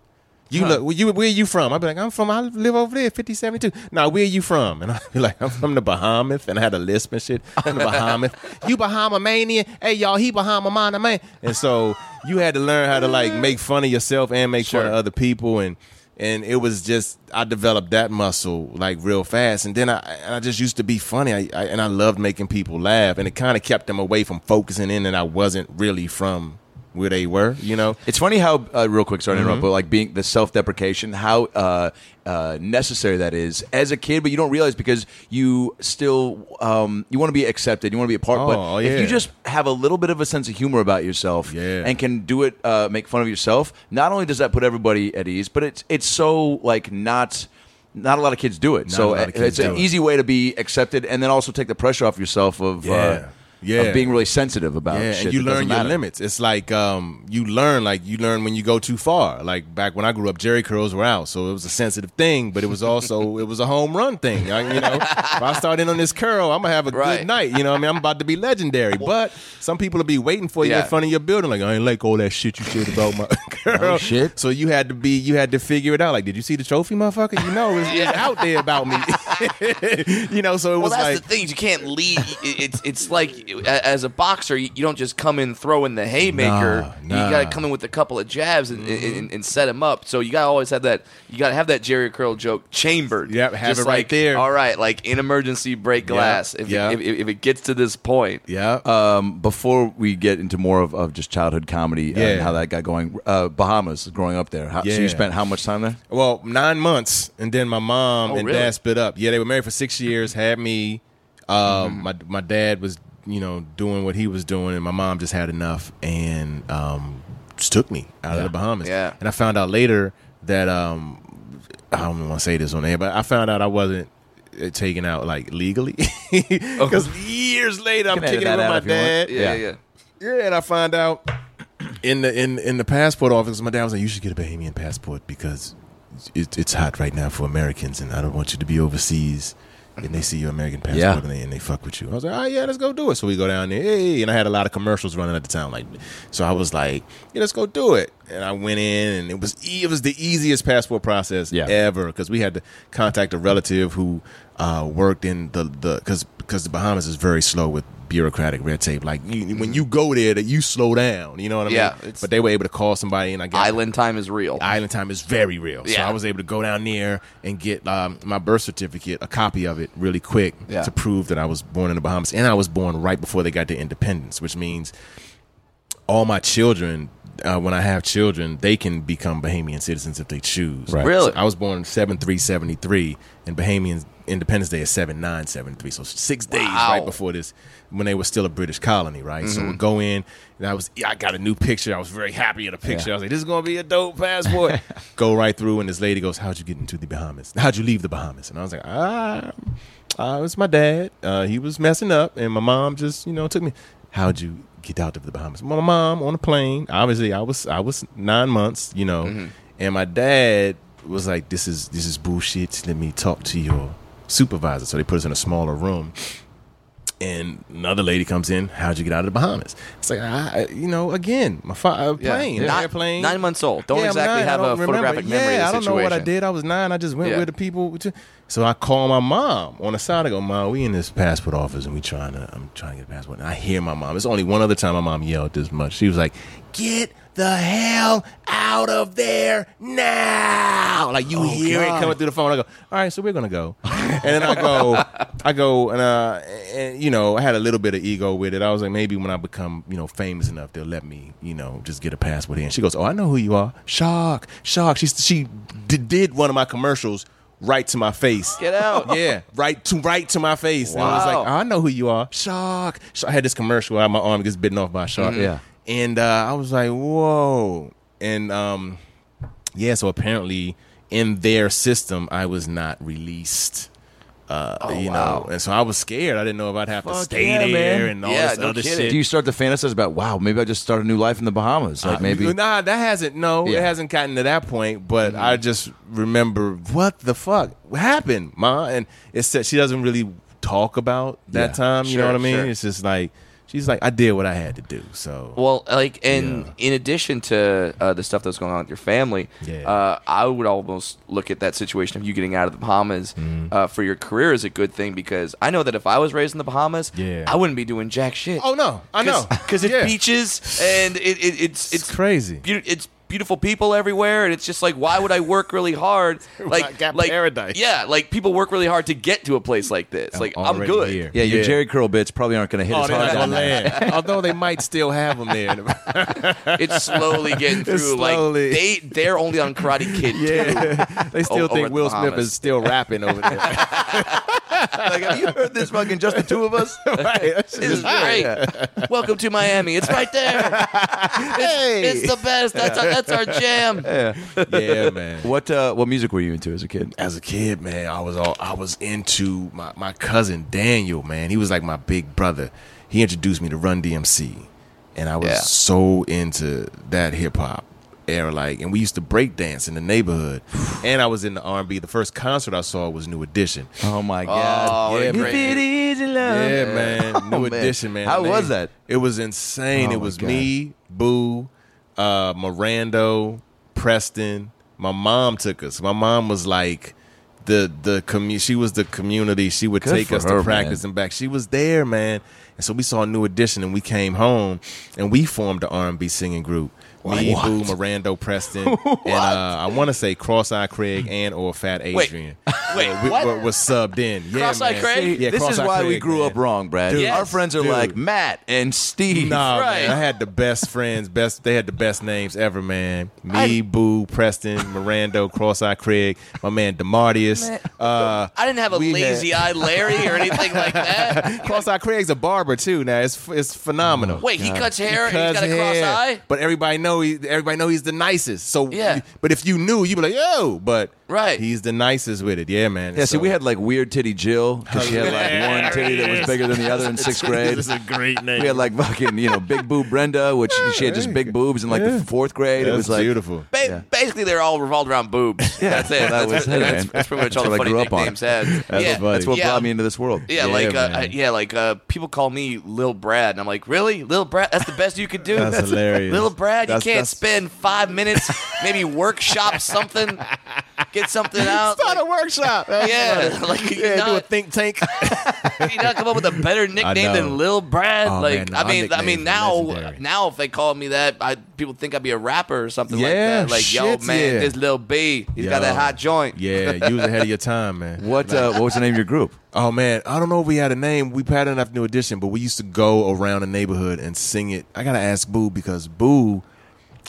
You look. Where you where you from? I'd be like, I'm from. I live over there, fifty seventy two. Now, where you from? And I'd be like, I'm from the Bahamas, and I had a lisp and shit. I'm the Bahamas. [LAUGHS] you Bahama mania? Hey, y'all, he Bahama mana man. And so you had to learn how to like [LAUGHS] make fun of yourself and make fun of other people, and and it was just I developed that muscle like real fast, and then I and I just used to be funny, I, I, and I loved making people laugh, and it kind of kept them away from focusing in that I wasn't really from where they were, you know. It's funny how, uh, real quick, sorry to Mm-hmm. interrupt, but like being the self deprecation, how uh, uh, necessary that is as a kid, but you don't realize because you still um, you want to be accepted, you want to be a part. Oh, but if yeah. you just have a little bit of a sense of humor about yourself, Yeah. and can do it, uh, make fun of yourself, not only does that put everybody at ease, but it's it's so like not. not a lot of kids do it. So a lot of kids it's an do it. easy way to be accepted, and then also take the pressure off yourself of Yeah. uh, Yeah. of being really sensitive about Yeah, shit. and you learn your matter. limits. It's like um, you learn, like you learn when you go too far. Like back when I grew up, Jheri curls were out, so it was a sensitive thing, but it was also [LAUGHS] it was a home run thing. I, you know, if I start in on this curl, I'm gonna have a Right. good night. You know, what I mean, I'm about to be legendary. But some people will be waiting for you Yeah. in front of your building, like I ain't like all that shit you said about my [LAUGHS] [LAUGHS] curl. shit. So you had to be, you had to figure it out. Like, did you see the trophy, motherfucker? You know, it's, it's out there about me. you know, so it Well, was that's like. the thing. You can't lead. it- It's it's like as a boxer, you, you don't just come in throwing the haymaker. Nah, You got to come in with a couple of jabs and, and, and set him up. So you got to always have that. You got to have that Jheri curl joke chambered. Yep, have just it right like, there. All right, like in emergency break glass. If, yeah. It, if, if it gets to this point, yeah. Um, before we get into more of, of just childhood comedy and how that got going, uh, Bahamas, growing up there. How, So you spent how much time there? Well, nine months, and then my mom Oh, and really? dad split up. Yeah, they were married for six years. Had me. Um, My my dad was you know doing what he was doing, and my mom just had enough and um, just took me out of the Bahamas. Yeah. and I found out later that um, I don't want to say this on air, but I found out I wasn't uh, taken out like legally [LAUGHS] because years later I'm kicking it with my if you want. dad. yeah, Yeah. yeah. Yeah, and I find out in the in in the passport office, my dad was like, "You should get a Bahamian passport because it, it's hot right now for Americans, and I don't want you to be overseas." And they see your American passport Yeah. and, they, and they fuck with you. I was like, oh yeah, let's go do it. So we go down there, hey, and I had a lot of commercials running at the time, like, so I was like, yeah, let's go do it. And I went in, and it was e- it was the easiest passport process Yeah. ever because we had to contact a relative who uh, worked in the the because because the Bahamas is very slow with bureaucratic red tape. Like you, when you go there, that you slow down. You know what I mean? Yeah, it's- But they were able to call somebody, and I got Island time is real. Island time is very real. So Yeah. I was able to go down there and get um, my birth certificate, a copy of it, really quick Yeah. to prove that I was born in the Bahamas, and I was born right before they got their independence, which means all my children. Uh, when I have children, they can become Bahamian citizens if they choose. Right. Really? So I was born in seven three seventy three, and Bahamian Independence Day is seven nine seventy three. So six days Wow. right before this, when they were still a British colony, right? So Mm-hmm. we go in, and I was I got a new picture. I was very happy at the picture. I was like, "This is gonna be a dope passport." [LAUGHS] go right through, and this lady goes, "How'd you get into the Bahamas? How'd you leave the Bahamas?" And I was like, "Ah, uh, it was my dad. Uh, he was messing up, and my mom just you know took me. How'd you get out of the Bahamas? My mom on a plane. Obviously, I was I was nine months, you know, Mm-hmm. and my dad was like, "This is this is bullshit. Let me talk to your supervisor." So they put us in a smaller room. And another lady comes in. How'd you get out of the Bahamas? It's like, I, you know, again, my fa- uh, Yeah. plane, Nine- airplane, nine months old. Don't I'm exactly nine. Have a don't remember. photographic memory Yeah, I don't know what I did. I was nine. I just went Yeah. with the people. So I call my mom on the side. I go, Mom, we in this passport office and we trying to. I'm trying to get a passport. And I hear my mom. It's only one other time my mom yelled this much. She was like, "Get the hell out of there now!" Like you hear it coming through the phone. I go, "All right, so we're gonna go." and then I go, [LAUGHS] I go, and uh, and you know, I had a little bit of ego with it. I was like, maybe when I become, you know, famous enough, they'll let me, you know, just get a passport in. She goes, "Oh, I know who you are, Shark, Shark." She she d- did one of my commercials right to my face. Get out. [LAUGHS] Yeah, right to right to my face. And I was like, oh, I know who you are, Shark. So I had this commercial where my arm gets bitten off by a shark. Mm-hmm. Yeah. And uh, I was like, whoa. And um, yeah, so apparently in their system, I was not released. Uh, you know, and so I was scared. I didn't know if I'd have to stay yeah, there man. and all Yeah, this no other kidding. shit. Do you start to fantasize about wow, maybe I just start a new life in the Bahamas? Like Uh, maybe nah, that hasn't. No, Yeah. it hasn't gotten to that point. But Mm-hmm. I just remember what the fuck happened, ma. And it's that she doesn't really talk about that Yeah. time. You Sure, know what I mean? sure. It's just like she's like, I did what I had to do. So Well, like, and Yeah. in addition to uh, the stuff that's going on with your family, Yeah. uh, I would almost look at that situation of you getting out of the Bahamas Mm-hmm. uh, for your career as a good thing because I know that if I was raised in the Bahamas, Yeah. I wouldn't be doing jack shit. oh no, I know because it's beaches and it, it, it's It's it's crazy. beau- it's beautiful people everywhere, and it's just like, why would I work really hard? [LAUGHS] Like, got like paradise. Yeah, like people work really hard to get to a place like this. I'm like I'm good. here. yeah, your Yeah. Jheri curl bits probably aren't going to hit Oh, as hard not down gonna land. [LAUGHS] Although they might still have them there. [LAUGHS] It's slowly getting through. slowly. Like they they're only on Karate Kid. too. yeah, they still over think Will Smith Bahamas. is still rapping over there. Like, have you heard this fucking just the two of us? [LAUGHS] right. This is great. Welcome to Miami. It's right there. It's, it's the best. That's our, that's our jam. [LAUGHS] yeah, man. What uh, what music were you into as a kid? As a kid, man, I was all I was into my, my cousin Daniel, man. He was like my big brother. He introduced me to Run DMC. And I was Yeah. so into that hip hop era, like and we used to break dance in the neighborhood. [SIGHS] and I was in the R and B. The first concert I saw was New Edition. Oh my god! Oh, Yeah, man. Yeah, man. [LAUGHS] New Oh, man. edition, man. How The was that? It was insane. Oh, it was me, Boo, uh, Mirando, Preston. My mom took us. My mom was like the the commu- She was the community. She would Good take us her, to practice man. and back. She was there, man. And so we saw a New Edition, and we came home, and we formed the R and B singing group. Me, What? Boo, Mirando, Preston, and [LAUGHS] uh, I want to say Cross-Eye Craig and or Fat Adrian. wait, we, what? were- was subbed in. Yeah, Cross-Eye man. Craig? Yeah, this is Cross-Eye why we grew man. up wrong, Brad. Dude, Our friends are dude. like Matt and Steve. Nah, Right. man, I had the best friends. Best, they had the best names ever, man. Me, Boo, Preston, Mirando, Cross-Eye Craig, my man Demartius. Uh, I didn't have a we lazy eye Larry or anything like that. [LAUGHS] Cross-Eye Craig's a barber too. Now it's it's phenomenal. Wait, he cuts hair and Cuts he's got a cross hair, eye? But everybody know he, everybody know he's the nicest. So Yeah. But if you knew, you'd be like, yo. But Right. he's the nicest with it. Yeah, man. Yeah, see, we had like weird titty Jill because she had like one titty that was bigger than the other in sixth grade. This is a great name. We had like fucking, you know, big boob Brenda, which she had just big boobs in like the fourth grade. it That's was like beautiful. Ba- Yeah. Basically, they're all revolved around boobs. Yeah, that's it. that that's, was that's, it, that's, man. that's pretty much all That's the what I funny grew up on. nicknames had. That's yeah. That's what yeah. brought me into this world. Yeah, Yeah, like uh, man. uh, yeah, like uh, people call me Lil Brad, and I'm like, really, Lil Brad? That's the best you could do. That's [LAUGHS] hilarious. Lil Brad, you can't spend five minutes, maybe workshop something, get [LAUGHS] something [LAUGHS] out. Start like- a workshop. That's [LAUGHS] yeah, funny. [LAUGHS] like you yeah, do a think tank. you not come up with a better nickname than Lil Brad. Oh, like man, no, I mean, I mean now, legendary. now if they call me that, I people think I'd be a rapper or something like that. Like, yo, man, yeah. this Lil B, he's got Yo. that hot joint. yeah, you was ahead of your time, man. What uh, what was the name of your group? Oh man, I don't know if we had a name. We patterned after New Edition, but we used to go around the neighborhood and sing it. I gotta ask Boo because Boo,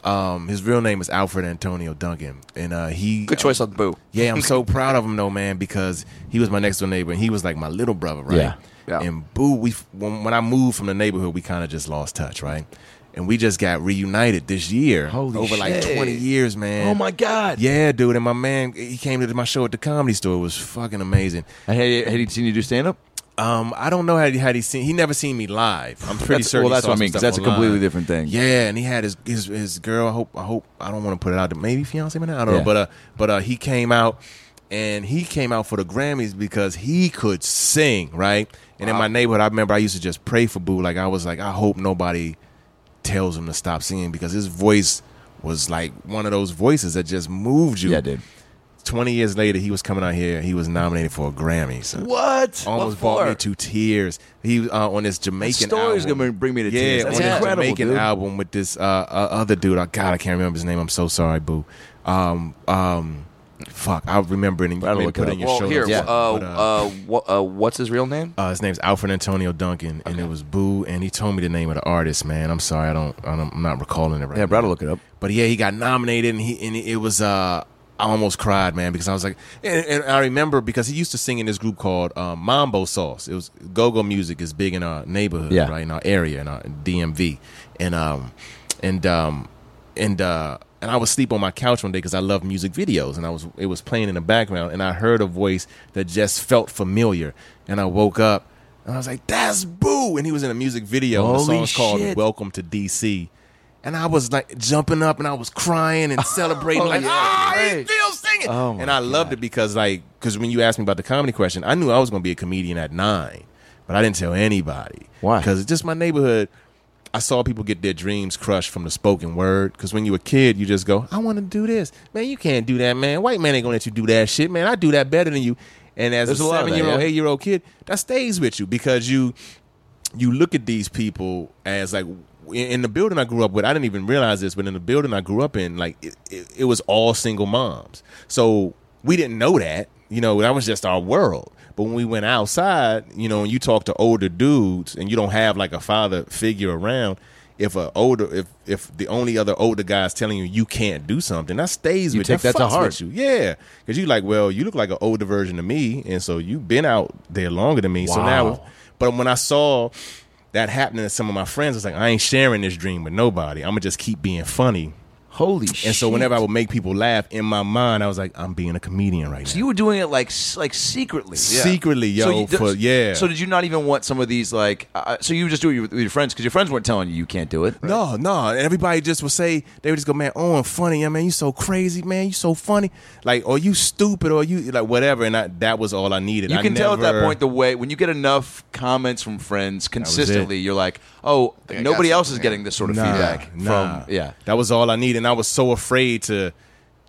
um, his real name is Alfred Antonio Duncan, and uh, he Good choice on Boo. Yeah, I'm so [LAUGHS] proud of him though, man, because he was my next door neighbor and he was like my little brother, right? Yeah. Yeah. And Boo, we when, when I moved from the neighborhood, we kind of just lost touch, right? And we just got reunited this year. Holy over like 20 years, man. Oh my god! Yeah, dude. And my man, he came to my show at the comedy store. It was fucking amazing. Had had he seen you do stand up? Um, I don't know how he had he seen. He never seen me live. I'm pretty sure. well, that's what I mean, 'cause stuff that's a completely different thing. Yeah, and he had his his, his girl. I hope I hope I don't want to put it out. there. Maybe fiance, man. I don't Yeah. know. But uh, but uh, he came out and he came out for the Grammys because he could sing, right? And in my neighborhood, I remember I used to just pray for Boo. Like I was like, I hope nobody tells him to stop singing because his voice was like one of those voices that just moved you. Yeah, dude. 20 years later, he was coming out here. He was nominated for a Grammy. So What? almost What brought me to tears. He uh, on this Jamaican story's album. gonna bring me to yeah, tears. on That's this Jamaican dude. album with this uh, uh, other dude. Oh, God, I can't remember his name. I'm so sorry, boo. Um, um, fuck, I'll remember it and I'll put it in your Well, show here, notes. uh, But, uh, what, uh, what's his real name? uh, his name's Alfred Antonio Duncan, and it was Boo, and he told me the name of the artist. Man, I'm sorry, I don't, I don't I'm not recalling it right. Yeah. Brad will look it up. But yeah, he got nominated, and he and it was uh, I almost cried, man, because I was like, and, and I remember because he used to sing in this group called um, Mambo Sauce. It was go-go music is big in our neighborhood, Yeah. right in our area, in our DMV, and um, and um, and uh, and I was sleep on my couch one day because I love music videos, and I was it was playing in the background, and I heard a voice that just felt familiar, and I woke up. And I was like, "That's Boo!" And he was in a music video. and the Holy song's called "Welcome to DC." And I was like jumping up and I was crying and [LAUGHS] celebrating, like, yeah, ah, he's still singing. Oh, and I loved it because, like, because when you asked me about the comedy question, I knew I was going to be a comedian at nine, but I didn't tell anybody. Why? Because it's just my neighborhood. I saw people get their dreams crushed from the spoken word. Because when you were a kid, you just go, I want to do this. Man, you can't do that, man. White man ain't going to let you do that shit, man. I do that better than you. And as There's a a lot of that, seven year old, eight year old kid, that stays with you because you you look at these people as like in the building I grew up with. I didn't even realize this, but in the building I grew up in, like it, it, it was all single moms. So we didn't know that. You know, that was just our world. But when we went outside, you know, and you talk to older dudes, and you don't have like a father figure around. if a older if if the only other older guy is telling you you can't do something, that stays You with take that to heart. you. Yeah, because you like, well, you look like an older version of me, and so you've been out there longer than me. So now, but when I saw that happening to some of my friends, I was like I ain't sharing this dream with nobody. I'm gonna just keep being funny. Holy shit! And so whenever I would make people laugh in my mind, I was like, I'm being a comedian right So now. you were doing it like like secretly, Secretly, yo, So you- for yeah. So did you not even want some of these like? Uh, so you would just do it with your friends because your friends weren't telling you you can't do it. No, no. And everybody just would say they would just go, man, oh, I'm funny, yeah, man, you so crazy, man, you so funny, like, or you stupid, or you like whatever. And I, that was all I needed. You I can tell at that point the way when you get enough comments from friends consistently, you're like, oh, nobody else is getting this sort of Nah, feedback nah. from yeah. That was all I needed. And I was so afraid to.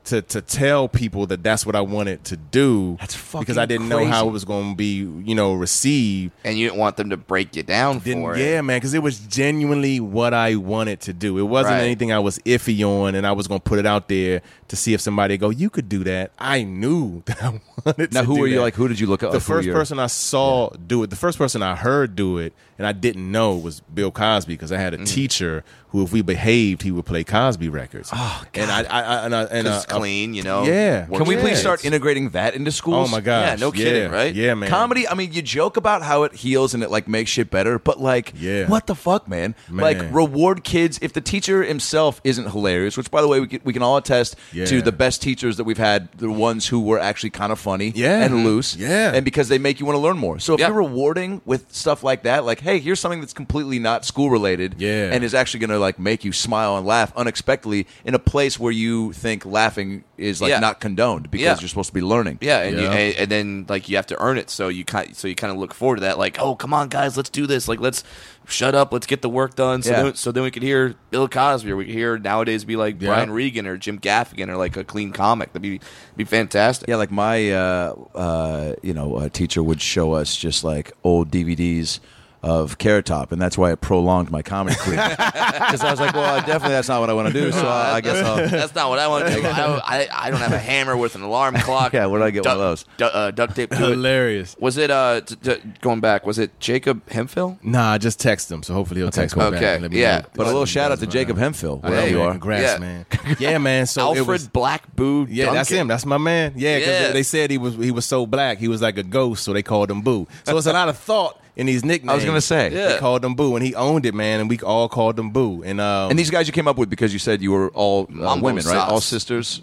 To, to tell people that that's what I wanted to do That's fucking because I didn't know how it was going to be you know received and you didn't want them to break you down Didn't, for it. yeah, man, because it was genuinely what I wanted to do. It wasn't Right. anything I was iffy on, and I was going to put it out there to see if somebody go, "You could do that." I knew [LAUGHS] that I wanted. Now to who were you that. like? Who did you look up? The first person I saw do it, the first person I heard do it, and I didn't know was Bill Cosby because I had a Mm-hmm. teacher who, if we behaved, he would play Cosby records. Oh, and I, I, I and I, and uh, clean, you know. yeah. Can we please start integrating that into schools? Oh my God. Yeah, no kidding, Yeah. right? Yeah, man. Comedy, I mean, you joke about how it heals and it like makes shit better, but like, Yeah. what the fuck, man? Man. Like, reward kids if the teacher himself isn't hilarious. Which, by the way, we can, we can all attest Yeah. to the best teachers that we've had, the ones who were actually kind of funny, Yeah. and loose, Yeah. and because they make you want to learn more. So if Yeah. you're rewarding with stuff like that, like, hey, here's something that's completely not school related, Yeah. and is actually going to like make you smile and laugh unexpectedly in a place where you think laughing is like Yeah. not condoned because Yeah. you're supposed to be learning. Yeah, and You, Yeah. and, and then like you have to earn it, so you kind so you kind of look forward to that. Like, oh, come on, guys, let's do this. Like, let's shut up, let's get the work done. So Yeah. then, so then we could hear Bill Cosby, or we could hear nowadays be like Yeah. Brian Regan or Jim Gaffigan, or like a clean comic. That'd be be fantastic. Yeah, like my uh, uh, you know uh, teacher would show us just like old DVDs of Carrot Top, and that's why it prolonged my comedy career. [LAUGHS] Because I was like, well, definitely that's not what I want to do. So I, I guess I'll. [LAUGHS] That's not what I want to do. [LAUGHS] I, I, I don't have a hammer with an alarm clock. Yeah, where did I get one of those? Du- uh, duct tape to it. Hilarious. Was it uh t- t- going back? Was it Jacob Hemphill? Nah, I just text him, so hopefully he'll text me cool. back. Okay, and me yeah. But a little shout out to Jacob Hemphill, I know, wherever you man. are. Congrats, Yeah. man. Yeah, man. So Alfred it was, Black Boo. Yeah, that's him. That's my man. Yeah, because Yeah. they, they said he was he was so black, he was like a ghost, so they called him Boo. So it's a lot of thought in these nicknames. I was gonna say. they Yeah. called him Boo, and he owned it, man. And we all called him Boo. And um, And these guys you came up with because you said you were all uh, Mambo women, right? sauce. All sisters.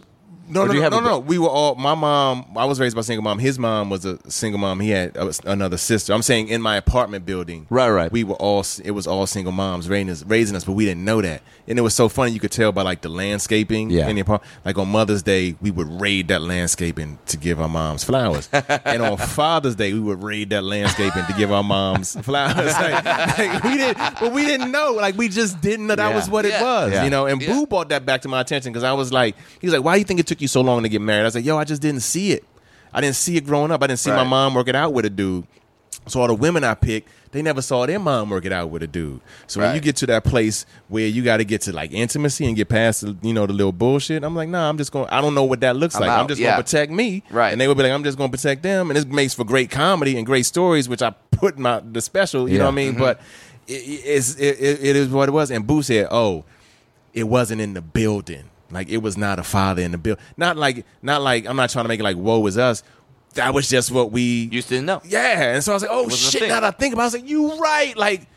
No, no, no, no, no. We were all. My mom. I was raised by a single mom. His mom was a single mom. He had a, another sister. I'm saying in my apartment building. Right, right. We were all. It was all single moms raising us, raising us, but we didn't know that. And it was so funny. You could tell by like the landscaping. Yeah. In the apartment. Like on Mother's Day, we would raid that landscaping to give our moms flowers. [LAUGHS] and on Father's Day, we would raid that landscaping to give our moms [LAUGHS] flowers. Like, like, we didn't, but we didn't know. Like we just didn't know that Yeah. was what it was. Yeah. You know. And Yeah. Boo brought that back to my attention because I was like, he was like, "Why do you think it took you so long to get married?" I was like, "Yo, I just didn't see it. I didn't see it growing up. I didn't see my Right. mom working out with a dude. So all the women I picked, they never saw their mom working out with a dude. So when you get to that place where you got to get to like intimacy and get past the, you know the little bullshit, I'm like, nah, I'm just going. To I don't know what that looks I'm like. I'm just Yeah. going to protect me. Right. And they would be like, I'm just going to protect them, and this makes for great comedy and great stories, which I put in my the special. You know what I mean? Mm-hmm. But it, it's it, it, it is what it was. And Boo said, oh it wasn't in the building. Like it was not a father in the building. Not like not like I'm not trying to make it like woe is us. That was just what we used to know. Yeah. And so I was like, oh shit. Now that I think about it, I was like, you right. Like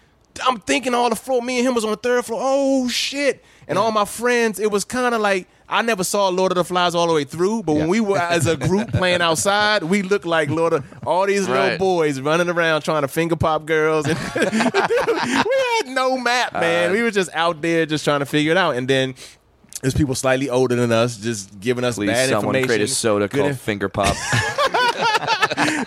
I'm thinking all the floor. Me and him was on the third floor. Oh shit. And all my friends, it was kind of like I never saw Lord of the Flies all the way through, but when we were as a group [LAUGHS] playing outside, we looked like Lord of all these little boys running around trying to finger pop girls. And [LAUGHS] we had no map, man. we were just out there just trying to figure it out. And then there's people slightly older than us just giving us Please, bad someone information. create a soda Good called inf- Finger Pop. [LAUGHS]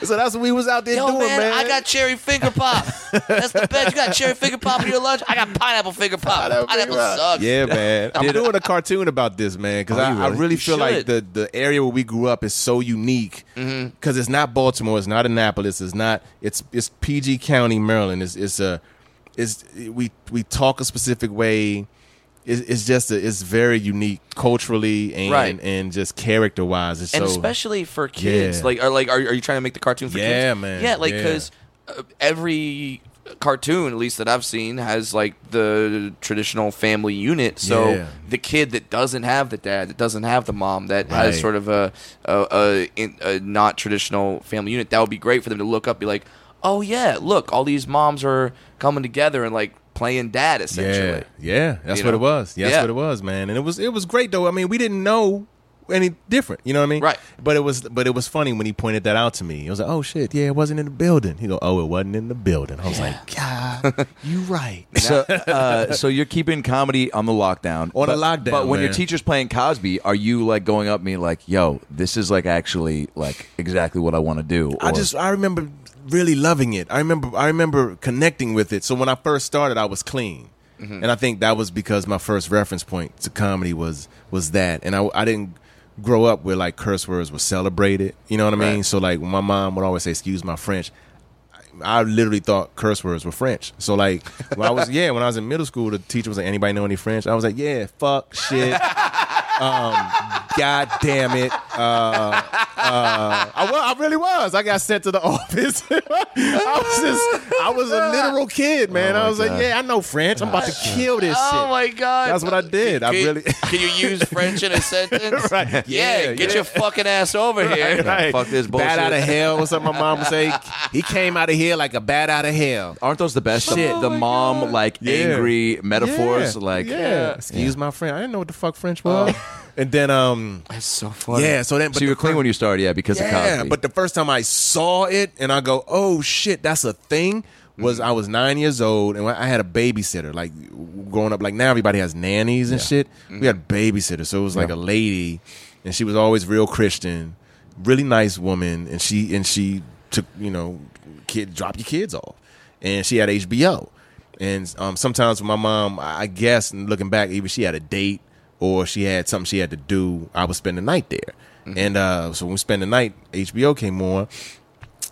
so that's what we was out there doing, man. Man. I got cherry finger pop. That's the best. You got cherry finger pop in your lunch. I got pineapple finger pop. Pineapple sucks. Yeah, man. I'm doing a cartoon about this, man, because Oh, I, you I really? really You feel like the, the area where we grew up is so unique mm-hmm. because it's not Baltimore, it's not Annapolis, it's not it's it's PG County, Maryland. It's it's a it's we we talk a specific way. It's, it's just a, it's very unique culturally and Right. and just character wise. And so especially for kids. Yeah. Like, are like, are, are you trying to make the cartoon for kids? Yeah, man. Yeah, like because uh, every cartoon, at least that I've seen, has like the traditional family unit. So Yeah. the kid that doesn't have the dad, that doesn't have the mom, that has sort of a a, a, in- a not traditional family unit, that would be great for them to look up, be like, oh yeah, look, all these moms are coming together and like playing dad essentially. Yeah, yeah, that's You what know? it was. Yeah, that's Yeah. what it was, man. And it was it was great though. I mean, we didn't know any different. You know what I mean? Right. But it was but it was funny when he pointed that out to me. It was like, oh shit, yeah, it wasn't in the building. He go, oh, it wasn't in the building. I was like, God, [LAUGHS] you right. So, uh, so you're keeping comedy on the lockdown. On the but, lockdown, But when your teacher's playing Cosby, are you like going up me like, "Yo, this is like actually like exactly what I want to do"? I just I remember really loving it. I remember I remember connecting with it. So when I first started, I was clean, and I think that was because my first reference point to comedy was was that, and I I didn't grow up where like curse words were celebrated. You know what I mean? Right. So like my mom would always say, "Excuse my French." I literally thought curse words were French. So like when I was [LAUGHS] yeah, when I was in middle school, the teacher was like, "Anybody know any French?" I was like, "Yeah, fuck, shit, [LAUGHS] um, god damn it." Uh, uh, I, I really was. I got sent to the [LAUGHS] office. I was just, I was a literal kid, man. Oh, I my was like, yeah, I know French. I'm about to kill this Oh shit. my god! That's what I did. I really- [LAUGHS] Can you use French in a sentence? [LAUGHS] Right. Yeah. Yeah, get yeah. your fucking ass over here. Right. fuck this bullshit. Bat out of hell, or something my mom would say. He came out of here like a bat out of hell. Aren't those the best? The- Shit. The, mom like Yeah. angry metaphors, Yeah, like yeah. Excuse my friend. I didn't know what the fuck French was. And then, um, That's so funny. yeah. So then, but So you the were clean fir- when you started, yeah, because of Yeah, Cosby. but the first time I saw it and I go, "Oh shit, that's a thing." Was Mm-hmm. I was nine years old and I had a babysitter. Like growing up, like now everybody has nannies and shit. Mm-hmm. We had babysitters, so it was like a lady, and she was always real Christian, really nice woman, and she and she took you know, kid drop your kids off, and she had HBO, and um, sometimes with my mom, I guess looking back, even she had a date or she had something she had to do. I would spend the night there, Mm-hmm. and uh, so when we spent the night, HBO came on.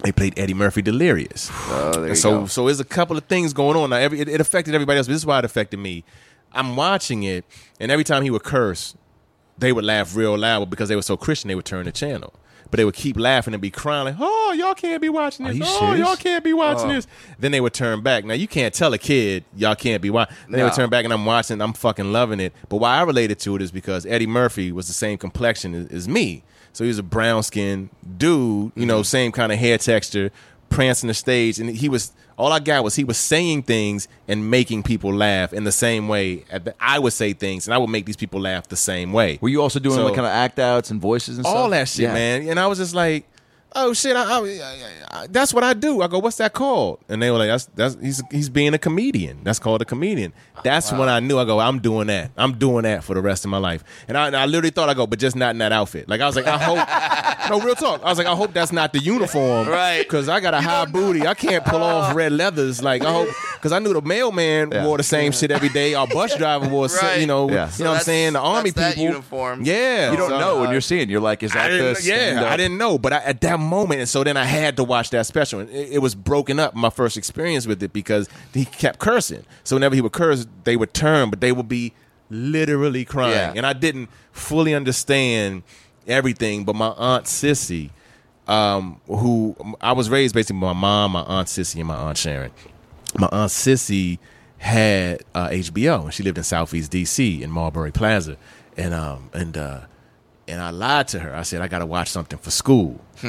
They played Eddie Murphy Delirious. [SIGHS] Oh, so go. so there's a couple of things going on. Now every it, it affected everybody else, but this is why it affected me. I'm watching it, and every time he would curse, they would laugh real loud because they were so Christian. They would turn the channel, but they would keep laughing and be crying like, "Oh, y'all can't be watching this! oh, serious? y'all can't be watching oh. this!" Then they would turn back. Now you can't tell a kid y'all can't be watching. Then they would turn back, and I'm watching. I'm fucking loving it. But why I related to it is because Eddie Murphy was the same complexion as, as me, so he was a brown skinned dude. You know, mm-hmm. same kind of hair texture, prancing the stage, and he was. All I got was he was saying things and making people laugh in the same way that I would say things, and I would make these people laugh the same way. were you also doing So- like kind of act outs and voices and all stuff? that shit, Yeah. man. And I was just like, "Oh shit, I, I, I- I- that's what I do." I go, "What's that called?" And they were like, "That's that's he's he's being a comedian. That's called a comedian." That's when I knew. I go, "I'm doing that. I'm doing that for the rest of my life." And I, and I literally thought I go, but just not in that outfit. Like I was like, I hope. [LAUGHS] no, real talk. I was like, I hope that's not the uniform, Right. Because I got a high booty. I can't pull off [LAUGHS] red leathers. Like I hope because I knew the mailman wore the same shit every day. Our bus [LAUGHS] driver wore, Right. you know, Yeah. you So know what I'm saying. The army that's that people uniform. Yeah, You don't So- know when you're seeing. You're like, is that the yeah? I didn't know, but I, at that moment, and so then I had to watch that special, and it, it was broken up. My first experience with it because he kept cursing. So whenever he would curse, they would turn, but they would be literally crying, Yeah. and I didn't fully understand everything. But my aunt Sissy, um, who I was raised basically by my mom, my aunt Sissy, and my aunt Sharon. My aunt Sissy had uh, HBO, and she lived in Southeast DC in Marbury Plaza, and um and uh, and I lied to her. I said I got to watch something for school, [LAUGHS]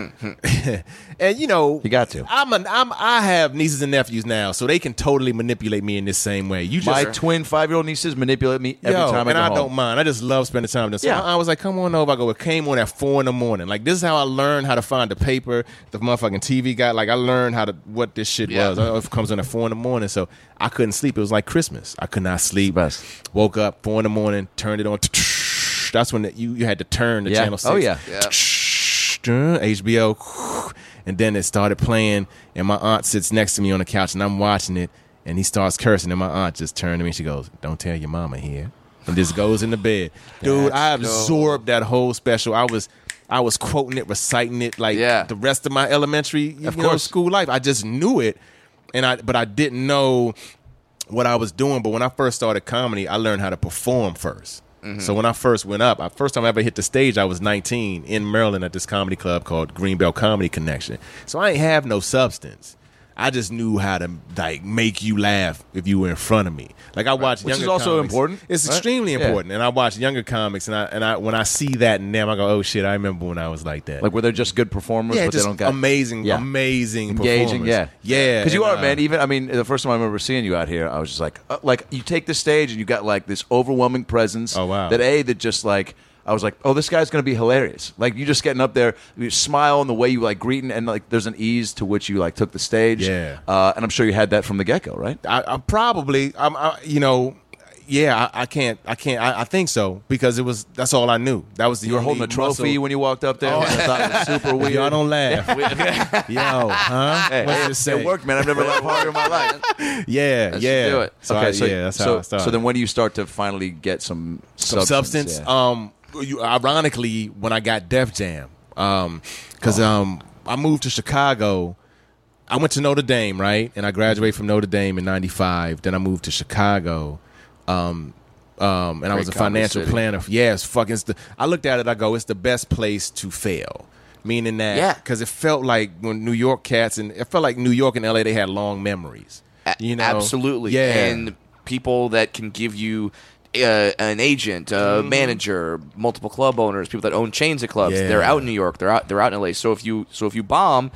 and you know You got to. I'm an I'm I have nieces and nephews now, so they can totally manipulate me in this same way. You just My twin five year old nieces manipulate me every Yo, time I and go I home. don't mind. I just love spending time with them. So Yeah. I, I was like, come on over. I go, it came on at four in the morning. Like, this is how I learned how to find the paper, the motherfucking TV guy. Like, I learned how to, what this shit Yeah. was. I know It comes on at four in the morning. So I couldn't sleep. It was like Christmas. I could not sleep. Best. Woke up four in the morning, turned it on. That's when the, you, you had to turn the Yeah. channel oh, six. Oh, yeah. Yeah. HBO, and then it started playing, and my aunt sits next to me on the couch, and I'm watching it, and he starts cursing, and my aunt just turned to me, she goes, "Don't tell your mama here," and just goes in the bed. Dude, I absorbed that whole special. I was. I was quoting it, reciting it like Yeah. the rest of my elementary, you Of know, course. school life. I just knew it, and I but I didn't know what I was doing. But when I first started comedy, I learned how to perform 1st So when I first went up, I, first time I ever hit the stage, I was 19 in Maryland at this comedy club called Greenbelt Comedy Connection. So I ain't have no substance. I just knew how to like make you laugh if you were in front of me. Like I watch, Which is also comics. important, It's right? extremely Yeah. important, and I watch younger comics, and I and I when I see that in them, I go, oh shit, I remember when I was like that. Like where they're just good performers, yeah, but just they don't got amazing, Yeah. amazing, engaging. performers. Yeah, yeah, Because you are, uh, man. Even I mean, the first time I remember seeing you out here, I was just like, uh, like you take the stage and you got like this overwhelming presence. Oh, wow. That a that just like. I was like, "Oh, this guy's gonna be hilarious!" Like you just getting up there, you smile and the way you like greeting, and like there's an ease to which you like took the stage. Yeah. uh, and I'm sure you had that from the get go, right? I, I probably, I'm, I, you know, yeah, I, I can't, I can't, I, I think so because it was that's all I knew. That was the You were holding a trophy muscle- when you walked up there. which I thought was super weird. Y'all don't laugh, [LAUGHS] yo, huh? Hey, What's it say? it worked, man. I've never laughed harder in my life. [LAUGHS] Yeah, yeah. do it. So okay, so yeah, that's so, how I started. so then when do you start to finally get some some substance? substance. Yeah. Um, you, ironically, when I got Def Jam, um, because um, I moved to Chicago. I went to Notre Dame, right, and I graduated from Notre Dame in '95. Then I moved to Chicago, um, um, and I was a financial city. planner. Yeah, fucking. The, I looked at it. I go, it's the best place to fail. Meaning that, Yeah. because it felt like when New York cats and it felt like New York and LA they had long memories. You know, absolutely. yeah. And people that can give you uh, an agent, a Mm-hmm. manager, multiple club owners, people that own chains of clubs. Yeah. They're out in New York. They're out. They're out in LA. So if you so if you bomb.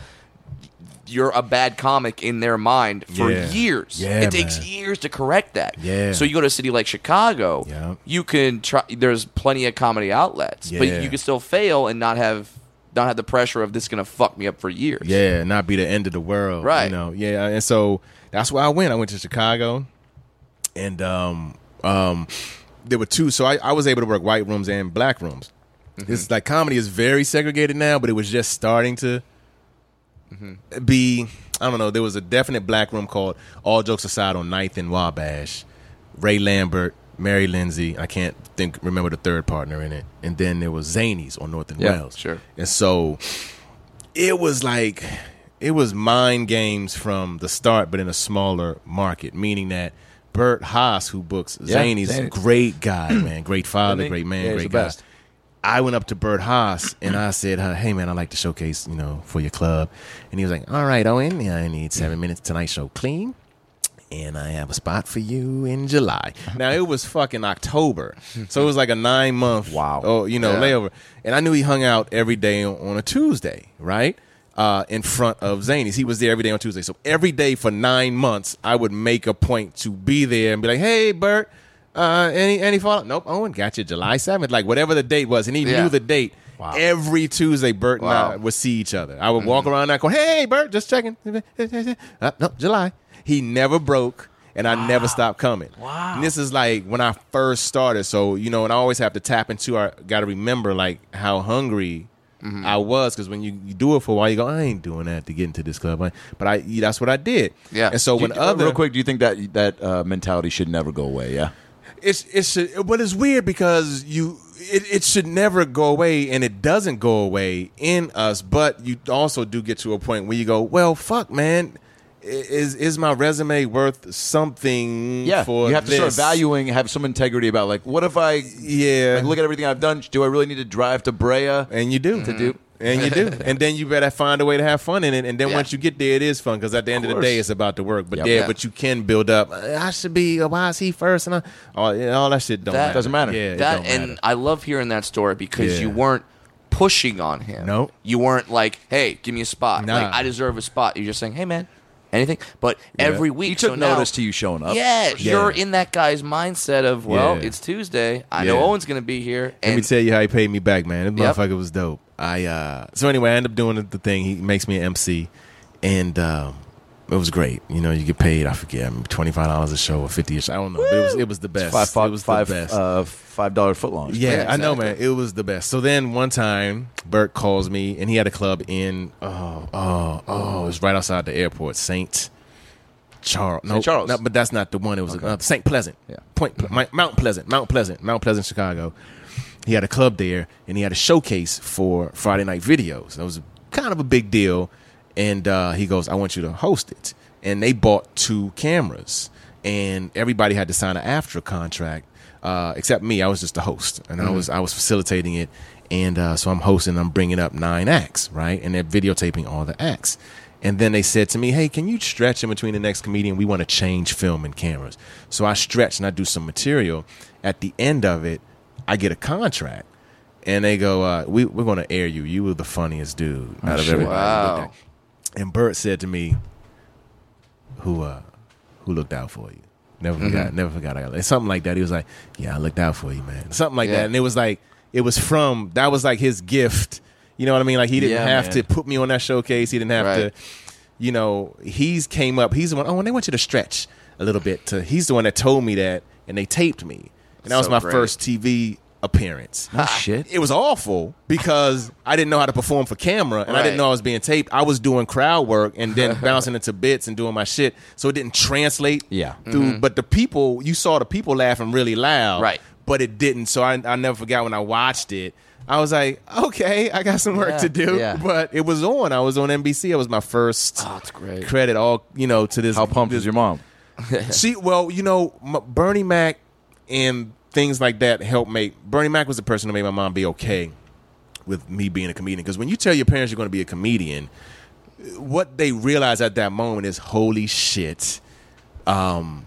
You're a bad comic in their mind for Yeah. years. Yeah, it takes man. years to correct that. Yeah. So you go to a city like Chicago, Yeah. you can try. There's plenty of comedy outlets, yeah. but you can still fail and not have not have the pressure of this going to fuck me up for years. Yeah, not be the end of the world. Right. You know, yeah. And so that's where I went. I went to Chicago and um um there were two so I, I was able to work white rooms and black rooms. It's like comedy is very segregated now, but it was just starting to be I don't know, there was a definite black room called All Jokes Aside on 9th and Wabash. Ray Lambert, Mary Lindsay, I can't think remember the third partner in it. And then there was Zanies on North and Yeah, Wells. sure. And so it was like it was mind games from the start, but in a smaller market. Meaning that Bert Haas, who books Yeah, Zanies, a great guy, [CLEARS THROAT] man, great father, great man, Yeah, great guy. best. I went up to Bert Haas and I said, "Hey man, I like to showcase, you know, for your club." And he was like, "All right, Owen, I need seven minutes tonight. Show clean." and I have a spot for you in July. Now it was fucking October, so it was like a nine month Wow. oh you know Yeah. layover, and I knew he hung out every day on a Tuesday, right? Uh, in front of Zanies, he was there every day on Tuesday. So every day for nine months, I would make a point to be there and be like, "Hey, Bert, uh, any any follow? Nope, Owen, got you July seventh, like whatever the date was, and he Yeah. knew the date. Every Tuesday, Bert and Wow. I would see each other. I would walk around that corner. Hey, Bert, just checking. [LAUGHS] Uh, no, July. He never broke, and I never stopped coming. Wow. And this is like when I first started. So you know, and I always have to tap into. I got to remember like how hungry. I was because when you, you do it for a while, you go, I ain't doing that to get into this club. I- But I, that's what I did. Yeah. And so Do when you- uh, other real quick, do you think that that uh, mentality should never go away? Yeah. it's it's but it's weird because you it, it should never go away and it doesn't go away in us but you also do get to a point where you go well fuck man is is my resume worth something Yeah. for you have to start valuing, have some integrity about like, what if I yeah like, look at everything I've done? Do I really need to drive to Brea? and you do To do- and you do [LAUGHS] and then you better find a way to have fun in it and then Yeah. once you get there it is fun because at the end of, the day it's about the work but Yep. yeah Yeah. but you can build up uh, I should be why is he first and I, all, all that shit don't That- matter. Doesn't matter. yeah that and matter. I love hearing that story because Yeah. you weren't pushing on him. Nope. You weren't like, "Hey, give me a spot." Nah. Like, I deserve a spot. You're just saying, "Hey, man, anything." But every week, He took so now- notice to you showing up. Yeah, Yeah. you're in that guy's mindset of, well, Yeah. it's Tuesday. I know Owen's going to be here. Let me tell you how he paid me back, man. This Yep. motherfucker was dope. I uh so anyway, I end up doing the- the thing. He makes me an MC, and um, it was great. You know, you get paid. I forget, twenty five dollars a show or fifty a show. I don't know, but it was it was the best. Five, five, it was five, the best. uh, five dollar footlongs. yeah, Yeah, I know, man. It was the best. So then one time, Bert calls me, and he had a club in oh oh oh, it was right outside the airport, Saint. Charles, no, Charles. no, but that's not the one. It was uh, Saint Pleasant, Yeah. Point Ple- Mi- Mount Pleasant, Mount Pleasant, Mount Pleasant, Chicago. He had a club there, and he had a showcase for Friday night videos. That was kind of a big deal. And uh, he goes, "I want you to host it." And they bought two cameras, and everybody had to sign an AFTRA contract, uh, except me. I was just the host, and I was I was facilitating it. And uh, so I'm hosting. I'm bringing up nine acts, right? And they're videotaping all the acts. And then they said to me, "Hey, can you stretch in between the next comedian? We want to change film and cameras." So I stretch and I do some material. At the end of it, I get a contract, and they go, uh, "We we're going to air you. You were the funniest dude out of shit. everybody." Wow. And Bert said to me, "Who uh, who looked out for you?" Never forgot. Never forgot. I got something like that. He was like, "Yeah, I looked out for you, man." Something like Yeah. that, and it was like it was from that was like his gift. You know what I mean? Like he didn't Yeah, have man. to put me on that showcase. He didn't have Right. to, you know. He's came up. He's the one. Oh, and they want you to stretch a little bit. To he's the one that told me that, and they taped me, and that was my great. first TV appearance. Shit. It was awful because I didn't know how to perform for camera and I didn't know I was being taped. I was doing crowd work and then [LAUGHS] bouncing into bits and doing my shit. So it didn't translate Yeah. through mm-hmm. but the people you saw the people laughing really loud. Right. But it didn't. So I I never forgot when I watched it. I was like, okay, I got some work Yeah, to do. yeah. But it was on. I was on NBC. It was my first Oh, credit all, you know, to this How pumped this, is your mom? [LAUGHS] she well, you know, M- Bernie Mac and things like that help make Bernie Mac was the person who made my mom be okay with me being a comedian. Because when you tell your parents you're going to be a comedian, what they realize at that moment is holy shit. Um,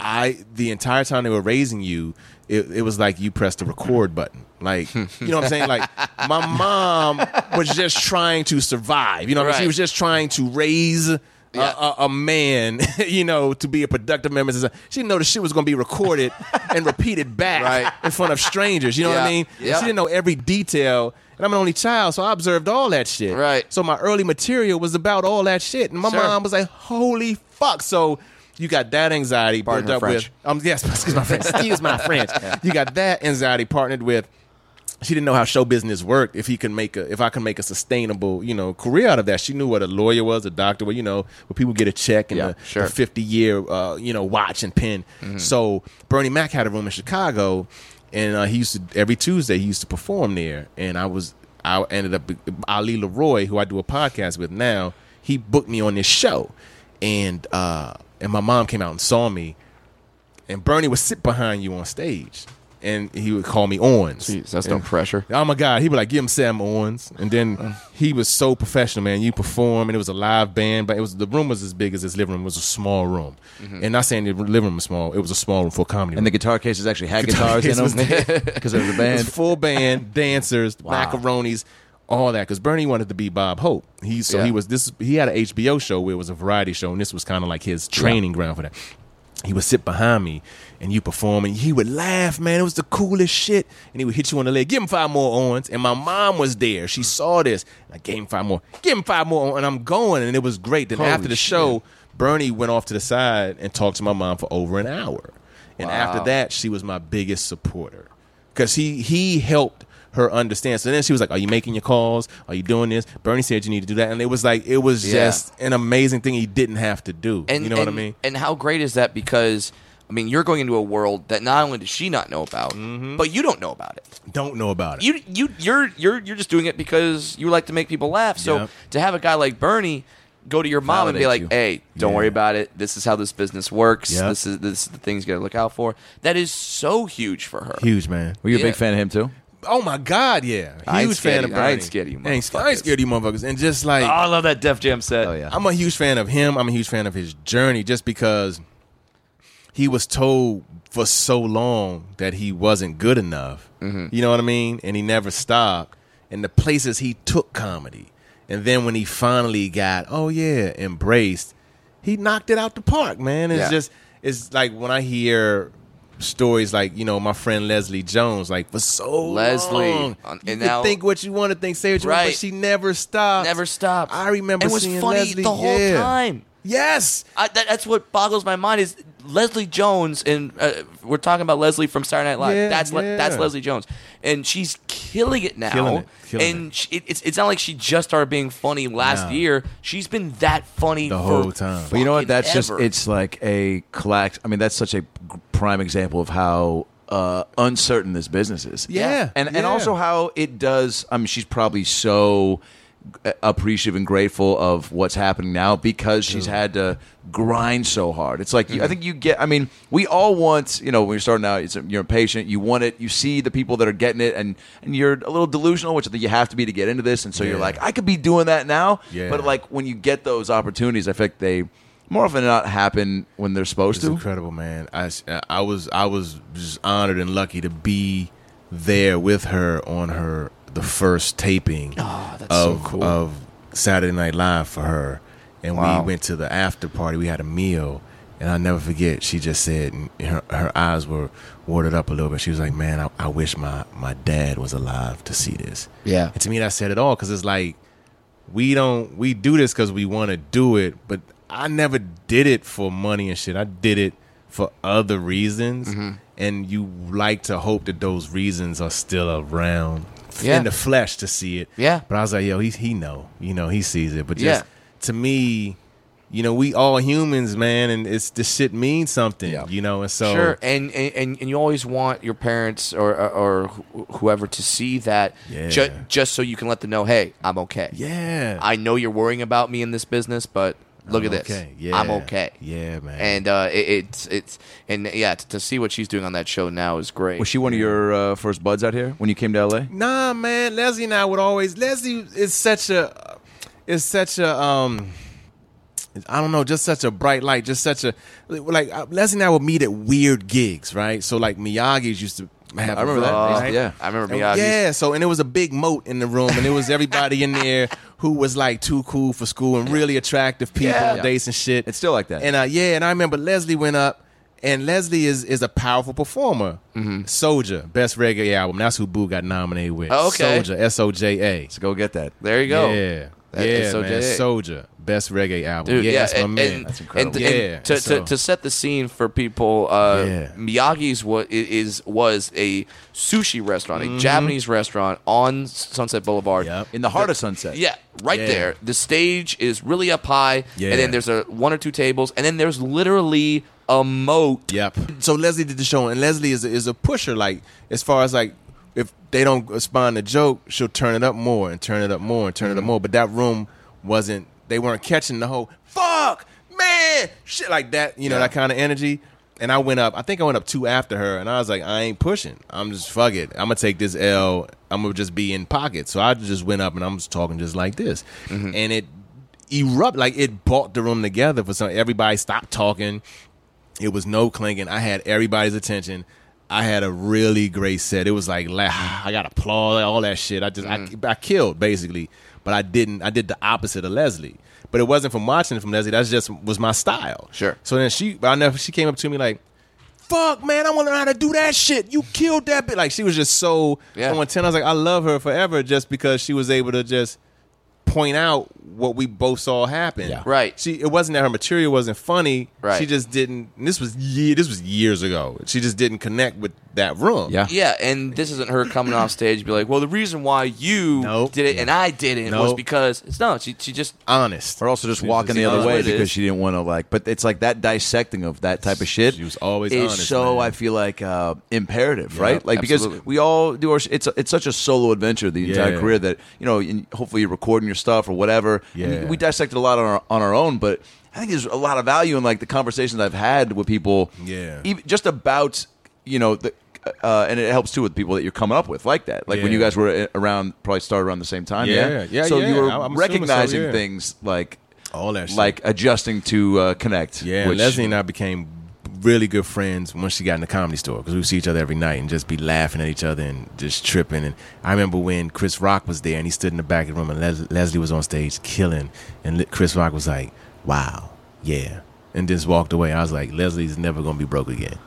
I the entire time they were raising you, it, it was like you pressed the record button. Like you know what I'm saying? Like my mom was just trying to survive. You know, what I mean? she was just trying to raise. A- Yeah. A, a man, [LAUGHS] you know, to be a productive member. She didn't know the shit was going to be recorded [LAUGHS] and repeated back Right. in front of strangers. You know what I mean? Yeah. She didn't know every detail. And I'm an only child, so I observed all that shit. Right. So my early material was about all that shit. And my Sure. mom was like, holy fuck. So you got that anxiety her up French. with um yes, [LAUGHS] excuse my French. Excuse my French. You got that anxiety partnered with she didn't know how show business worked. If he could make a, if I can make a sustainable, you know, career out of that. She knew what a lawyer was, a doctor, was, you know, where people get a check and Yeah, the, sure. fifty year, uh, you know, watch and pin. So Bernie Mac had a room in Chicago, and uh, he used to every Tuesday he used to perform there, and I was I ended up Ali LeRoi, who I do a podcast with now. He booked me on this show, and uh, and my mom came out and saw me, and Bernie would sit behind you on stage, and he would call me Owens. Jeez, that's no pressure. Oh my God, he'd like, "Give him Sam Owens," and then uh. he was so professional, man. You perform, and it was a live band, but it was the room was as big as his living room. It was a small room, mm-hmm. and not saying the living room was small. It was a small room for comedy. And the room. guitar cases actually had Guitar guitars in them because [LAUGHS] it was a It was band. full band, [LAUGHS] dancers, macaronis, all that. Because Bernie wanted to be Bob Hope. He so Yeah. he was this. He had an HBO show where it was a variety show, and this was kind of like his training ground for that. He would sit behind me, and you perform, and he would laugh, man. It was the coolest shit. And he would hit you on the leg, give him five more Owens. And my mom was there. She saw this. And I gave him five more. Give him five more, and I'm going, and it was great. Then after the show, Bernie went off to the side and talked to my mom for over an hour. And after that, she was my biggest supporter because he he helped her understand. So then she was like, "Are you making your calls? Are you doing this?" Bernie said you need to do that, and it was like it was Yeah. just an amazing thing he didn't have to do. And you know what I mean? And how great is that? Because I mean, you're going into a world that not only does she not know about, Mm-hmm. but you don't know about it. Don't know about it. You you you're you're you're just doing it because you like to make people laugh. So Yep. to have a guy like Bernie go to your mom and be like, you. "Hey, don't Yeah. worry about it. This is how this business works. Yep. This is this is the things you got to look out for." That is so huge for her. Huge man. Were you a big fan of him too? Oh my God, yeah. I ain't Huge fan of of you- Bernie. I ain't scared of you I ain't, I ain't scared of you motherfuckers. And just like Oh, I love that Def Jam set. Oh yeah. I'm a huge fan of him. I'm a huge fan of his journey just because he was told for so long that he wasn't good enough. Mm-hmm. You know what I mean? And he never stopped. And the places he took comedy. And then when he finally got, oh yeah, embraced, he knocked it out the park, man. It's Yeah. just it's like when I hear stories like, you know, my friend Leslie Jones, like for so Leslie, long. on- you now- think what you want to think, say what you want, Right. but she never stopped. Never stopped. I remember and was funny Leslie the whole yeah. time. Yes. I, that, that's what boggles my mind is Leslie Jones, and uh, we're talking about Leslie from Saturday Night Live. Yeah, that's Le- yeah. that's Leslie Jones, and she's killing it now. Killing it, killing and She, it, it's it's not like she just started being funny last No. year. She's been that funny The whole time. But you know what? That's just it's like a collect. I mean, that's such a prime example of how uh, uncertain this business is. Yeah. and and yeah. also how it does. I mean, she's probably so uh, appreciative and grateful of what's happening now because she's had to grind so hard. It's like you I think you get. I mean, we all want you know when you're starting out, it's, you're impatient. You want it. You see the people that are getting it, and and you're a little delusional, which I think you have to be to get into this. And so you're like, I could be doing that now. Yeah. But like when you get those opportunities, I think they more often than not happen when they're supposed It's to. incredible, man. I, I was I was just honored and lucky to be there with her on her the first taping Oh, that's so of cool. of Saturday Night Live for her, and Wow. we went to the after party. We had a meal, and I'll never forget. She just said, and her her eyes were watered up a little bit. She was like, "Man, I, I wish my my dad was alive to see this." Yeah. And to me, that said it all because it's like we don't we do this because we want to do it, but I never did it for money and shit. I did it for other reasons, Mm-hmm. and you like to hope that those reasons are still around Yeah. in the flesh to see it. Yeah. But I was like, yo, he he know, you know, he sees it. But just Yeah. to me. You know, we all humans, man, and it's this shit means something. Yeah. You know, and so Sure, and, and and you always want your parents or or, whoever to see that, Yeah. ju- just so you can let them know, hey, I'm okay. yeah, I know you're worrying about me in this business, but look I'm at this, okay. Yeah. I'm okay. Yeah, man. And uh, it, it's it's and yeah, to, to see what she's doing on that show now is great. Was she one of your uh, first buds out here when you came to LA? Nah, man. Leslie and I would always. Leslie is such a, is such a um. I don't know, just such a bright light, just such a like. uh, Leslie and I would meet at weird gigs, right? So like Miyagi's used to have. I remember that. Uh, Yeah. I remember And- Miyagi's. Yeah, so and it was a big moat in the room, and it was everybody in there [LAUGHS] who was like too cool for school and really attractive people, Yeah. and dates and shit. It's still like that. And uh, yeah, and I remember Leslie went up, and Leslie is is a powerful performer. Soldier, best reggae album. That's who Boo got nominated with. Oh, okay. Soldier, S O J A. So go get that. There you go. Yeah, That yeah, is man. SOJA. Soldier, best reggae album. Dude, yeah, yeah, that's my and, man. and, That's incredible. And, and Yeah, to, so- to, to set the scene for people, uh, Yeah. Miyagi's what is was a sushi restaurant, a Japanese restaurant on Sunset Boulevard. Yep. In the heart of Sunset. Yeah, right Yeah. there. The stage is really up high, Yeah. and then there's a one or two tables, and then there's literally a moat. Yep. So Leslie did the show, and Leslie is a, is a pusher. Like as far as like if they don't respond to joke, she'll turn it up more and turn it up more and turn Mm-hmm. it up more. But that room wasn't. They weren't catching the whole fuck man shit like that. You know that kind of energy. And I went up. I think I went up two after her, and I was like, I ain't pushing. I'm just fuck it. I'm gonna take this L. I'm gonna just be in pocket. So I just went up, and I'm just talking just like this, Mm-hmm. and it erupt like it brought the room together for some. Everybody stopped talking. It was no clinking. I had everybody's attention. I had a really great set. It was like I got applause, all that shit. I just I, I killed basically, but I didn't. I did the opposite of Leslie. But it wasn't from watching it from Leslie. That's just was my style. Sure. So then she, I never. She came up to me like, "Fuck, man, I want to learn how to do that shit. You killed that bit." Like she was just so Yeah. on ten. I was like, I love her forever just because she was able to just point out what we both saw happen. Yeah. Right. She it wasn't that her material wasn't funny. Right. She just didn't. and This was ye This was years ago. She just didn't connect with that room. Yeah. Yeah, and this isn't her coming off stage and be like, "Well, the reason why you Nope. did it and I didn't was because it's no." She she just honest. Or also just She walking the other way because she didn't want to like. But it's like that dissecting of that type of shit. She was always is honest, so man. I feel like uh, imperative, right? Like absolutely. because we all do our. It's it's such a solo adventure the entire Yeah. career that you know. in- Hopefully you're recording your stuff or whatever. And Yeah. we dissected a lot on our on our own, but I think there's a lot of value in like the conversations I've had with people. Yeah. even just about you know the. Uh, and it helps too with people that you're coming up with like that. Like when you guys were uh, around, probably started around the same time. Yeah, Yeah, yeah, So yeah. you were I'm so, recognizing yeah. things like All that shit. like adjusting to uh, connect. Yeah, which- Leslie and I became really good friends once she got in the comedy store because we would see each other every night and just be laughing at each other and just tripping. And I remember when Chris Rock was there and he stood in the back of the room and Les- Leslie was on stage killing, and Chris Rock was like, "Wow, yeah," and just walked away. I was like, "Leslie's never gonna be broke again."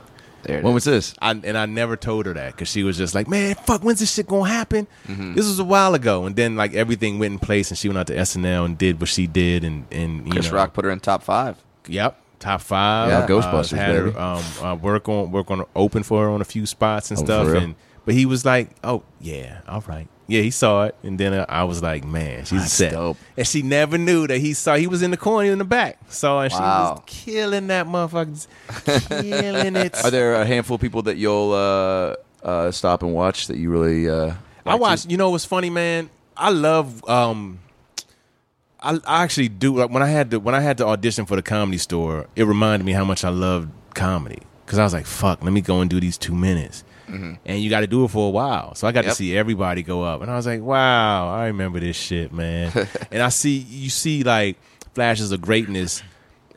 there. When is. was this? I, and I never told her that because she was just like, "Man, fuck, when's this shit gonna happen?" Mm-hmm. This was a while ago, and then like everything went in place, and she went out to SNL and did what she did, and and you Chris know, Rock put her in top five. Yep, top five. Yeah, Uh, Ghostbusters, had baby. her um, uh, work on work on open for her on a few spots and Oh, stuff. And but he was like, "Oh yeah, all right." Yeah, he saw it, and then uh, I was like, "Man, she's That's set." dope. And she never knew that he saw. He was in the corner in the back, so and she was killing that motherfucker, [LAUGHS] killing it. Are there a handful of people that you'll uh, uh, stop and watch that you really? Uh, I watched. You know what's funny, man? I love um, I, I actually do. Like when I had to when I had to audition for the comedy store, it reminded me how much I loved comedy because I was like, "Fuck, let me go and do these two minutes." Mm-hmm. And you got to do it for a while, so I got Yep. to see everybody go up, and I was like, "Wow, I remember this shit, man." [LAUGHS] and I see you see like flashes of greatness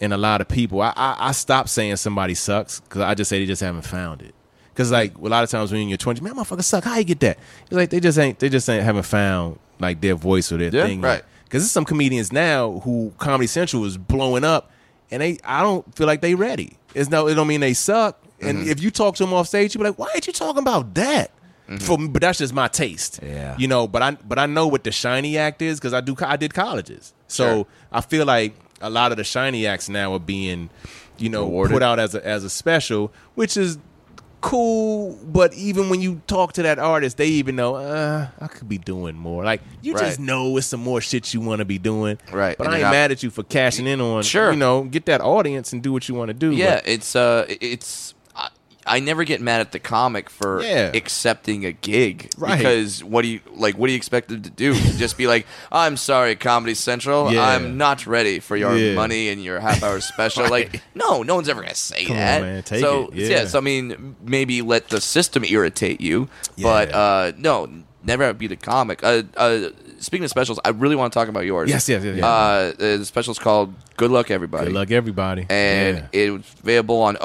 in a lot of people. I I, I stopped saying somebody sucks because I just say they just haven't found it. Because like a lot of times when you're in your twenties, man, motherfucker suck. How you get that? It's like they just ain't they just ain't haven't found like their voice or their Yeah, thing. right. Because there's some comedians now who Comedy Central is blowing up, and they I don't feel like they ready. It's no, it don't mean they suck. And Mm-hmm. if you talk to them off stage, you be like, why ain't you talking about that? For me, but that's just my taste. Yeah. you know. But I but I know what the shiny act is because I do I did colleges, so Sure. I feel like a lot of the shiny acts now are being, you know, Rewarded. put out as a as a special, which is cool. But even when you talk to that artist, they even know uh, I could be doing more. Like you Right. just know it's some more shit you want to be doing. Right. But And I ain't you're mad at you for cashing in on. Sure. You know, get that audience and do what you want to do. Yeah, but- it's uh, it's. I, never get mad at the comic for Yeah. accepting a gig Right. because what do you like? What do you expect them to do? [LAUGHS] Just be like, I'm sorry, Comedy Central, Yeah. I'm not ready for your Yeah. money and your half hour [LAUGHS] special. Like, no, no one's ever gonna say Come on, that. man, take so it, yeah. so I mean, maybe let the system irritate you, but Yeah. uh, no, never be the comic. Uh, uh, speaking of specials, I really want to talk about yours. Yes, yes, yes, yes. Uh, the special's called "Good Luck, Everybody." Good luck, everybody. and it was available on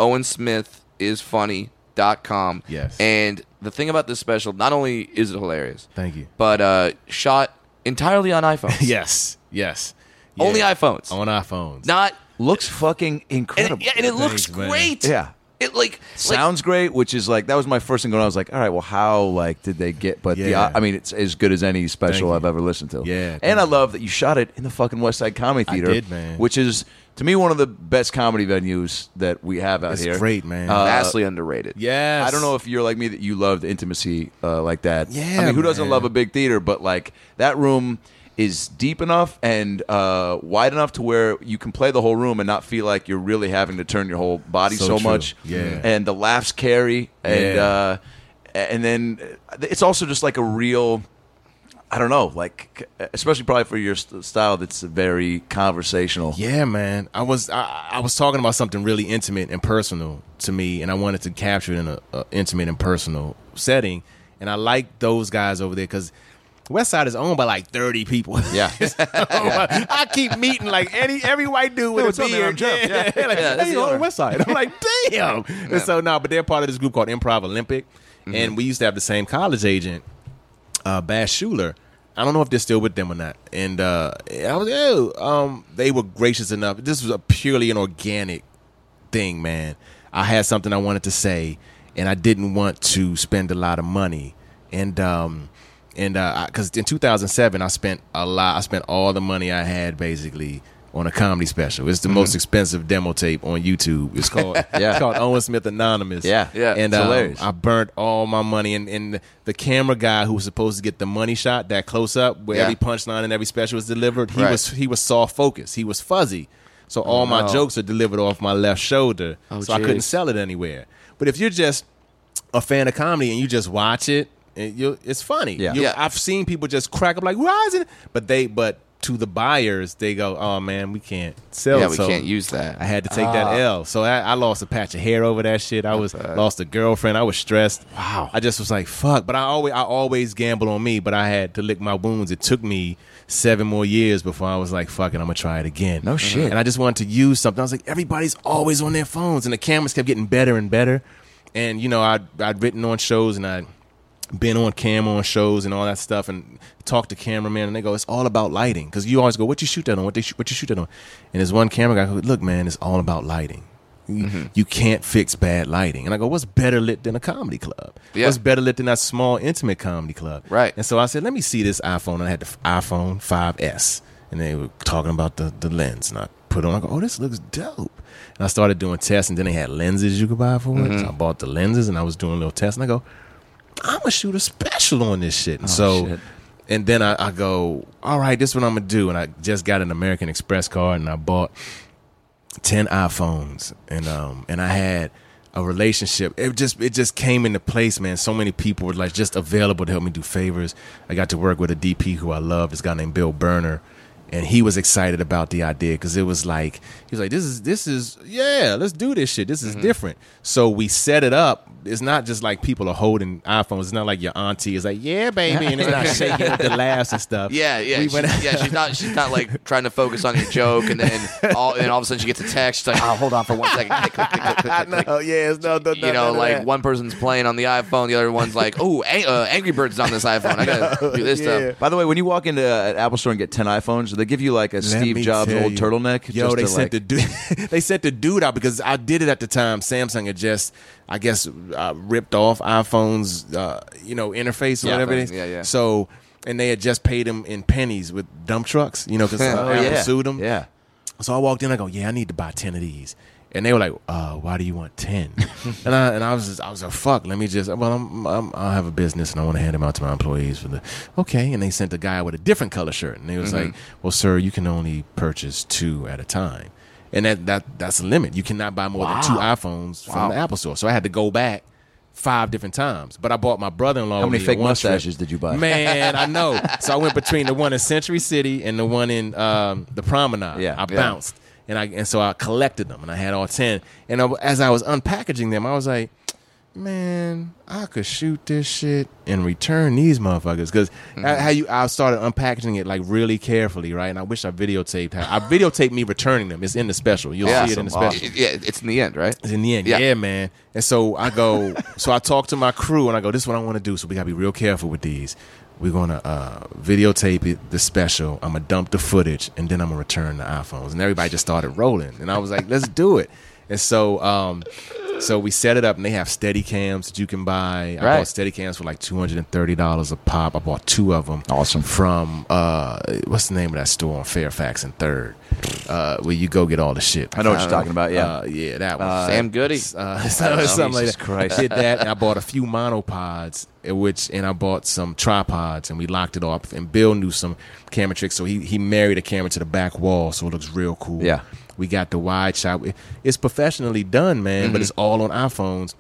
owensmithisfunny.com. Yes. And the thing about this special, not only is it hilarious, Thank you. but uh, shot entirely on iPhones. [LAUGHS] yes, yes. Only iPhones. on iPhones. Not Looks fucking and incredible. it, yeah, and it looks Thanks, man. great. Yeah. It like Sounds great, which is like that was my first thing going. on. I was like, all right, well, how like did they get? But the Yeah. I mean, it's as good as any special Thank I've ever listened to. Yeah, and I love that you shot it in the fucking West Side Comedy I Theater. did, man. Which is to me one of the best comedy venues that we have out It's here. great, man. Uh, vastly underrated. yes. I don't know if you're like me that you loved intimacy uh, like that. Yeah, I mean, who doesn't man. love a big theater? But like that room is deep enough and uh, wide enough to where you can play the whole room and not feel like you're really having to turn your whole body so, So true. much. Yeah. and the laughs carry, and Yeah. uh, and then it's also just like a real. I don't know, like especially probably for your st- style, that's very conversational. Yeah, man. I was I, I was talking about something really intimate and personal to me, and I wanted to capture it in a, a intimate and personal setting. And I like those guys over there because West Side is owned by like thirty people. [LAUGHS] Yeah. I keep meeting like any every white dude with what's a beard. I'm Yeah, [LAUGHS] like, Yeah, that's hey, the on. West Side. I'm like, damn. [LAUGHS] And so no, but they're part of this group called Improv Olympic, Mm-hmm. and we used to have the same college agent, uh, Bass Schuler. I don't know if they're still with them or not. And uh, I was, oh, um, they were gracious enough. This was a purely an organic thing, man. I had something I wanted to say, and I didn't want to spend a lot of money. And um, and because in 2007, I spent a lot. I spent all the money I had basically on a comedy special. It's the most expensive demo tape on YouTube. It's called [LAUGHS] Yeah. it's called Owen Smith Anonymous. Yeah. Yeah. and um. I burnt all my money, and, and the camera guy who was supposed to get the money shot, that close up where Yeah. every punchline and every special was delivered, he Right. was he was soft focused. He was fuzzy. So all my no. jokes are delivered off my left shoulder. Oh, so I couldn't sell it anywhere. But if you're just a fan of comedy and you just watch it, and you it's funny. Yeah. Yeah. I've seen people just crack up like, rising. But they but to the buyers, they go, oh man, we can't sell Yeah, it. we So can't use that. I had to take that ah. L. So I, I lost a patch of hair over that shit. I was lost a girlfriend. I was stressed. Wow. I just was like, fuck. But I always I always gamble on me, but I had to lick my wounds. It took me seven more years before I was like, fuck it, I'm gonna try it again. No mm-hmm. shit. And I just wanted to use something. I was like, everybody's always on their phones, and the cameras kept getting better and better. And you know, I'd I'd written on shows and I'd been on camera on shows and all that stuff and talk to cameramen and they go it's all about lighting. Because you always go what you shoot that on? What they shoot, what you shoot that on? And there's one camera guy who look man it's all about lighting. You, Mm-hmm. you can't fix bad lighting. And I go what's better lit than a comedy club? Yeah. what's better lit than that small intimate comedy club? Right. and so I said let me see this iPhone. And I had the iPhone 5s and they were talking about the, the lens. And I put it on. I go oh this looks dope. And I started doing tests and then they had lenses you could buy for it. So I bought the lenses and I was doing a little test. And I go I'm gonna shoot a special on this shit. And so, shit. and then I, I go, all right, this is what I'm gonna do. And I just got an American Express card and I bought ten iPhones and um and I had a relationship. It just it just came into place, man. So many people were like just available to help me do favors. I got to work with a DP who I love. This guy named Bill Burner. and he was excited about the idea because it was like he was like, "This is this is yeah, let's do this shit. This Mm-hmm. is different." So we set it up. It's not just like people are holding iPhones. It's not like your auntie is like, "Yeah, baby," and it's not [LAUGHS] shaking with the laughs and stuff. Yeah, yeah, We she- yeah. She's not. She's not like [LAUGHS] trying to focus on your joke, and then all, and all of a sudden she gets a text. She's like, "Oh, hold on for one second. Click, click, click, click, click, [LAUGHS] I click, know. Yeah, it's no, no, you know, like one person's playing on the iPhone, the other one's like, "Oh, ang- uh, Angry Birds is on this iPhone. I gotta do this Yeah. stuff." By the way, when you walk into an Apple store and get ten iPhones, do they give you like a Let Steve Jobs old you. turtleneck? Yo, just they to, sent like- the dude. [LAUGHS] they sent the dude out because I did it at the time. Samsung had just, I guess, uh, ripped off iPhone's, uh, you know, interface or Yeah, whatever it is. yeah, yeah. So, and they had just paid him in pennies with dump trucks, you know, because [LAUGHS] Oh, Apple yeah. sued him. Yeah. So I walked in. I go, yeah, I need to buy ten of these. And they were like, uh, "Why do you want 10? [LAUGHS] and I and I was just, I was like, "Fuck, let me just well, I'm, I'm, I have a business and I want to hand them out to my employees for the okay." And they sent a guy with a different color shirt, and they was like, "Well, sir, you can only purchase two at a time, and that that that's a limit. You cannot buy more than two iPhones from the Apple Store." So I had to go back five different times. But I bought my brother-in-law. How with many me fake one trip. mustaches did you buy? Man, I know. [LAUGHS] So I went between the one in Century City and the one in um, the Promenade. Yeah, I yeah. bounced, and I and so I collected them, and I had all ten. And I, as I was unpackaging them, I was like, "Man, I could shoot this shit and return these motherfuckers." Because Mm-hmm. how you, I started unpackaging it like really carefully, right? And I wish I videotaped. How, I videotaped me returning them. It's in the special. You'll Yeah, see it in the awesome. special. Yeah, it's in the end, right? It's in the end, Yeah. yeah. man. And so I go, so I talk to my crew and I go, this is what I want to do. So we gotta be real careful with these. We're gonna uh, videotape it, the special. I'm gonna dump the footage, and then I'm gonna return the iPhones. And everybody just started rolling, and I was like, let's do it. And so, um, so we set it up, and they have steady cams that you can buy. I Right. bought steady cams for like two hundred and thirty dollars a pop. I bought two of them. Awesome. From uh, what's the name of that store on Fairfax and Third, uh, where you go get all the shit. I know what you're talking about. Yeah. Uh, yeah, that one. Sam Goody. Uh, [LAUGHS] so- something like that. Christ. I did that, and I bought a few monopods, uh, which and I bought some tripods, and we locked it off. And Bill knew some camera tricks, so he he married a camera to the back wall, so it looks real cool. Yeah. We got the wide shot. It's professionally done, man, Mm-hmm. but it's all on iPhones.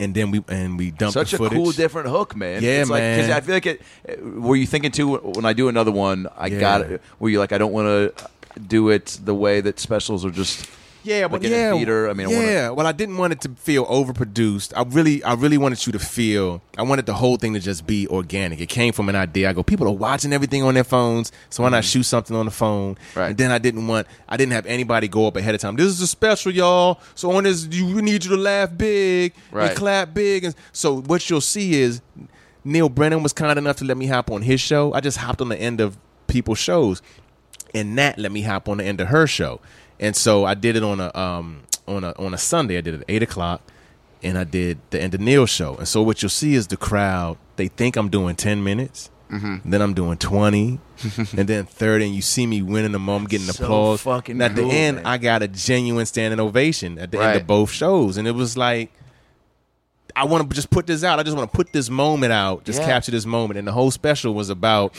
And then we and we dumped Such a footage. cool, different hook, man. Yeah, it's like, man. I feel like it. Were you thinking too when I do another one? I Yeah. got it. Were you like, I don't want to do it the way that specials are just. Yeah, but like in yeah, theater. I mean, I wanna- yeah. Well, I didn't want it to feel overproduced. I really, I really wanted you to feel. I wanted the whole thing to just be organic. It came from an idea. I go, people are watching everything on their phones, so why not shoot something on the phone? Mm-hmm. Right. And then I didn't want. I didn't have anybody go up ahead of time. This is a special, y'all. So on this, you we need you to laugh big Right. and clap big. And so what you'll see is Neal Brennan was kind enough to let me hop on his show. I just hopped on the end of people's shows and Nat let me hop on the end of her show. And so I did it on a um on a on a Sunday. I did it at eight o'clock, and I did the end of Neal show. And so what you'll see is the crowd. They think I'm doing ten minutes. Then I'm doing twenty, [LAUGHS] and then thirty, and you see me winning the moment, getting So applause. fucking and at the end, man. I got a genuine standing ovation at the end of both shows, and it was like, I want to just put this out. I just want to put this moment out, just Yeah. capture this moment. And the whole special was about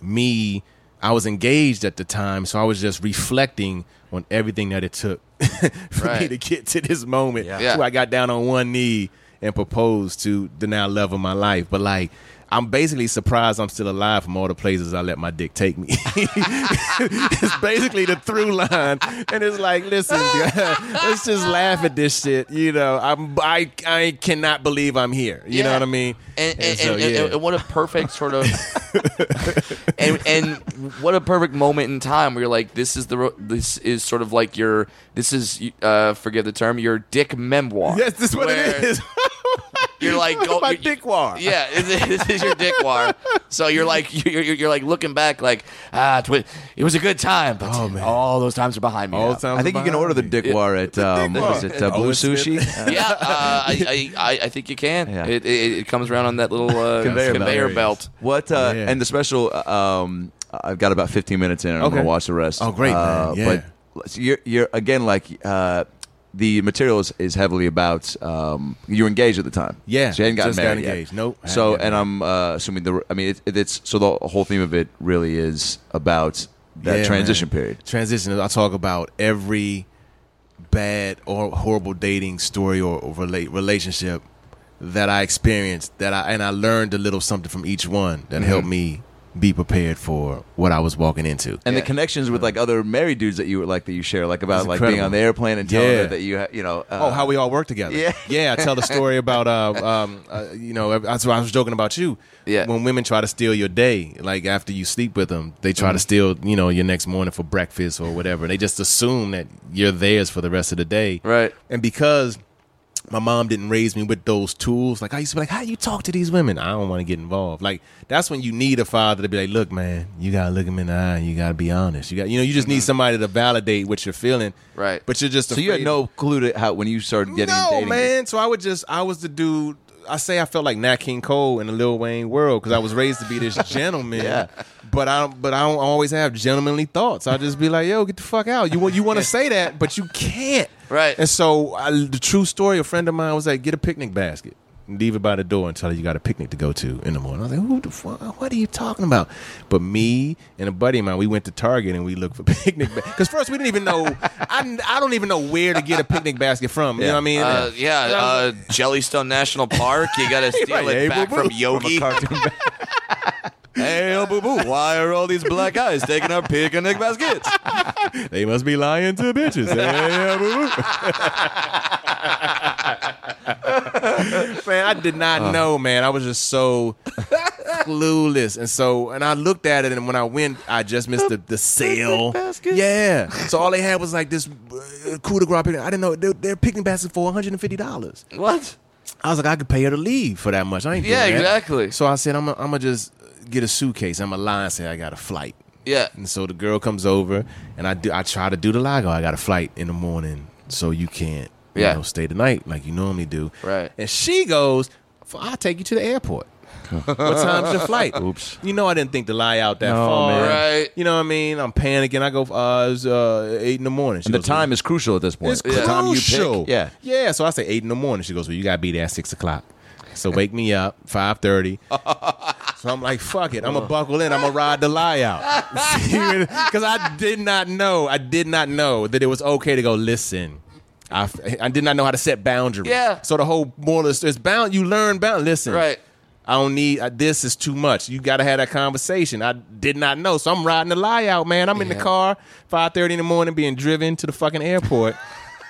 me. I was engaged at the time, so I was just reflecting on everything that it took [LAUGHS] for me to get to this moment. Yeah. Where I got down on one knee and proposed to the now love of my life. But like, I'm basically surprised I'm still alive from all the places I let my dick take me. [LAUGHS] it's basically the through line, and it's like, listen, [LAUGHS] let's just laugh at this shit. You know, I'm I I cannot believe I'm here. You know what I mean? And, and, so, and, yeah. and what a perfect sort of [LAUGHS] and and what a perfect moment in time where you're like this is the this is sort of like your this is uh forgive the term your dick memoir Yes, this is what it is. [LAUGHS] you're like go, [LAUGHS] my you're- dick war. yeah this is your dick war so you're like you're, you're, you're like looking back like ah twi- it was a good time but Oh, man. all those times are behind me All now. the time I think you can order the Dick War at um, Dick what was it uh, Blue Sushi? yeah, uh, I, I, I- I think you can. Yeah. It, it, it comes around on that little uh, [LAUGHS] Conveyor conveyor, belt. What uh, Yeah. and the special? uh, Um, I've got about 15 minutes in, and I'm Okay. to watch the rest. Oh, great, Uh. Yeah. But you're you're again like uh, the material is, is heavily about um, you were engaged at the time. Yeah, so you hadn't gotten just got married yet. engaged. Nope, So and I'm uh, assuming the I mean it, it's so the whole theme of it really is about that Yeah, transition man. period. Transition. I talk about every bad or horrible dating story or, or relate relationship that I experienced. That I and I learned a little something from each one that helped me be prepared for what I was walking into. And the connections with like other married dudes that you like that you share, like about like being on the airplane and telling Yeah. her that you, you know, uh, Oh, how we all work together. Yeah. [LAUGHS] yeah. I tell the story about, uh, um, uh, you know, that's why I was joking about you. Yeah. When women try to steal your day, like after you sleep with them, they try Mm-hmm. to steal, you know, your next morning for breakfast or whatever. They just assume that you're theirs for the rest of the day. Right. And because my mom didn't raise me with those tools, like I used to be like, how you talk to these women? I don't want to get involved. Like that's when you need a father to be like, look, man, you gotta look him in the eye. You gotta be honest. You got, you know, you just need mm-hmm. somebody to validate what you're feeling. Right. But you're just so you had no clue to how when you started getting no, dating. man. So I would just, I was the dude. I say I felt like Nat King Cole in the Lil Wayne world because I was raised to be this [LAUGHS] gentleman. Yeah. But I, don't, but I don't always have gentlemanly thoughts. I just be like, yo, get the fuck out. You want, you want to [LAUGHS] say that, but you can't. Right. And so I, the true story, a friend of mine was like, get a picnic basket. And Leave it by the door and tell her you got a picnic to go to in the morning. I was like, "Who the fuck? What are you talking about?" But me and a buddy of mine, we went to Target and we looked for [LAUGHS] picnic because first we didn't even know. I, I don't even know where to get a picnic basket from. You know what I mean? Uh, yeah, uh, Jellystone National Park. You got to [LAUGHS] steal Right, it hey, back boo-boo. from Yogi. [LAUGHS] Hey, oh, boo boo, why are all these black guys taking our picnic baskets? They must be lying to bitches. Yeah, boo-boo. [LAUGHS] man, I did not know, man. I was just so clueless. And so, and I looked at it, and when I went, I just missed the, the sale. Yeah. So all they had was like this uh, coup de grace picnic. I didn't know. They're, they're picnic baskets for $150. What? I was like, I could pay her to leave for that much. I ain't doing Yeah, that. exactly. So I said, I'm going to just get a suitcase. I'm going to lie and say I got a flight. Yeah. And so the girl comes over, and I do. I try to do the lie. I got a flight in the morning, so you can't, you Yeah. know, stay the night like you normally do. Right. And she goes, "I'll take you to the airport." what time's your flight? Oops. You know I didn't think to lie out that No, far. man. Right. You know what I mean? I'm panicking. I go, uh, it's uh, eight in the morning. She And the goes, time is crucial at this point. it's The time you crucial. Yeah. Yeah. So I say eight in the morning. She goes, Well, you gotta be there at six o'clock. So wake me up, five thirty. so I'm like, fuck it. I'm gonna buckle in, I'm gonna ride the lie out. [LAUGHS] Because I did not know, I did not know that it was okay to go, listen. I, I did not know how to set boundaries. Yeah. So the whole moral is it's bound you learn bound listen. Right. I don't need uh, this is too much. You got to have that conversation. I did not know, so I'm riding the lie out, man. I'm in the car, five thirty in the morning, being driven to the fucking airport.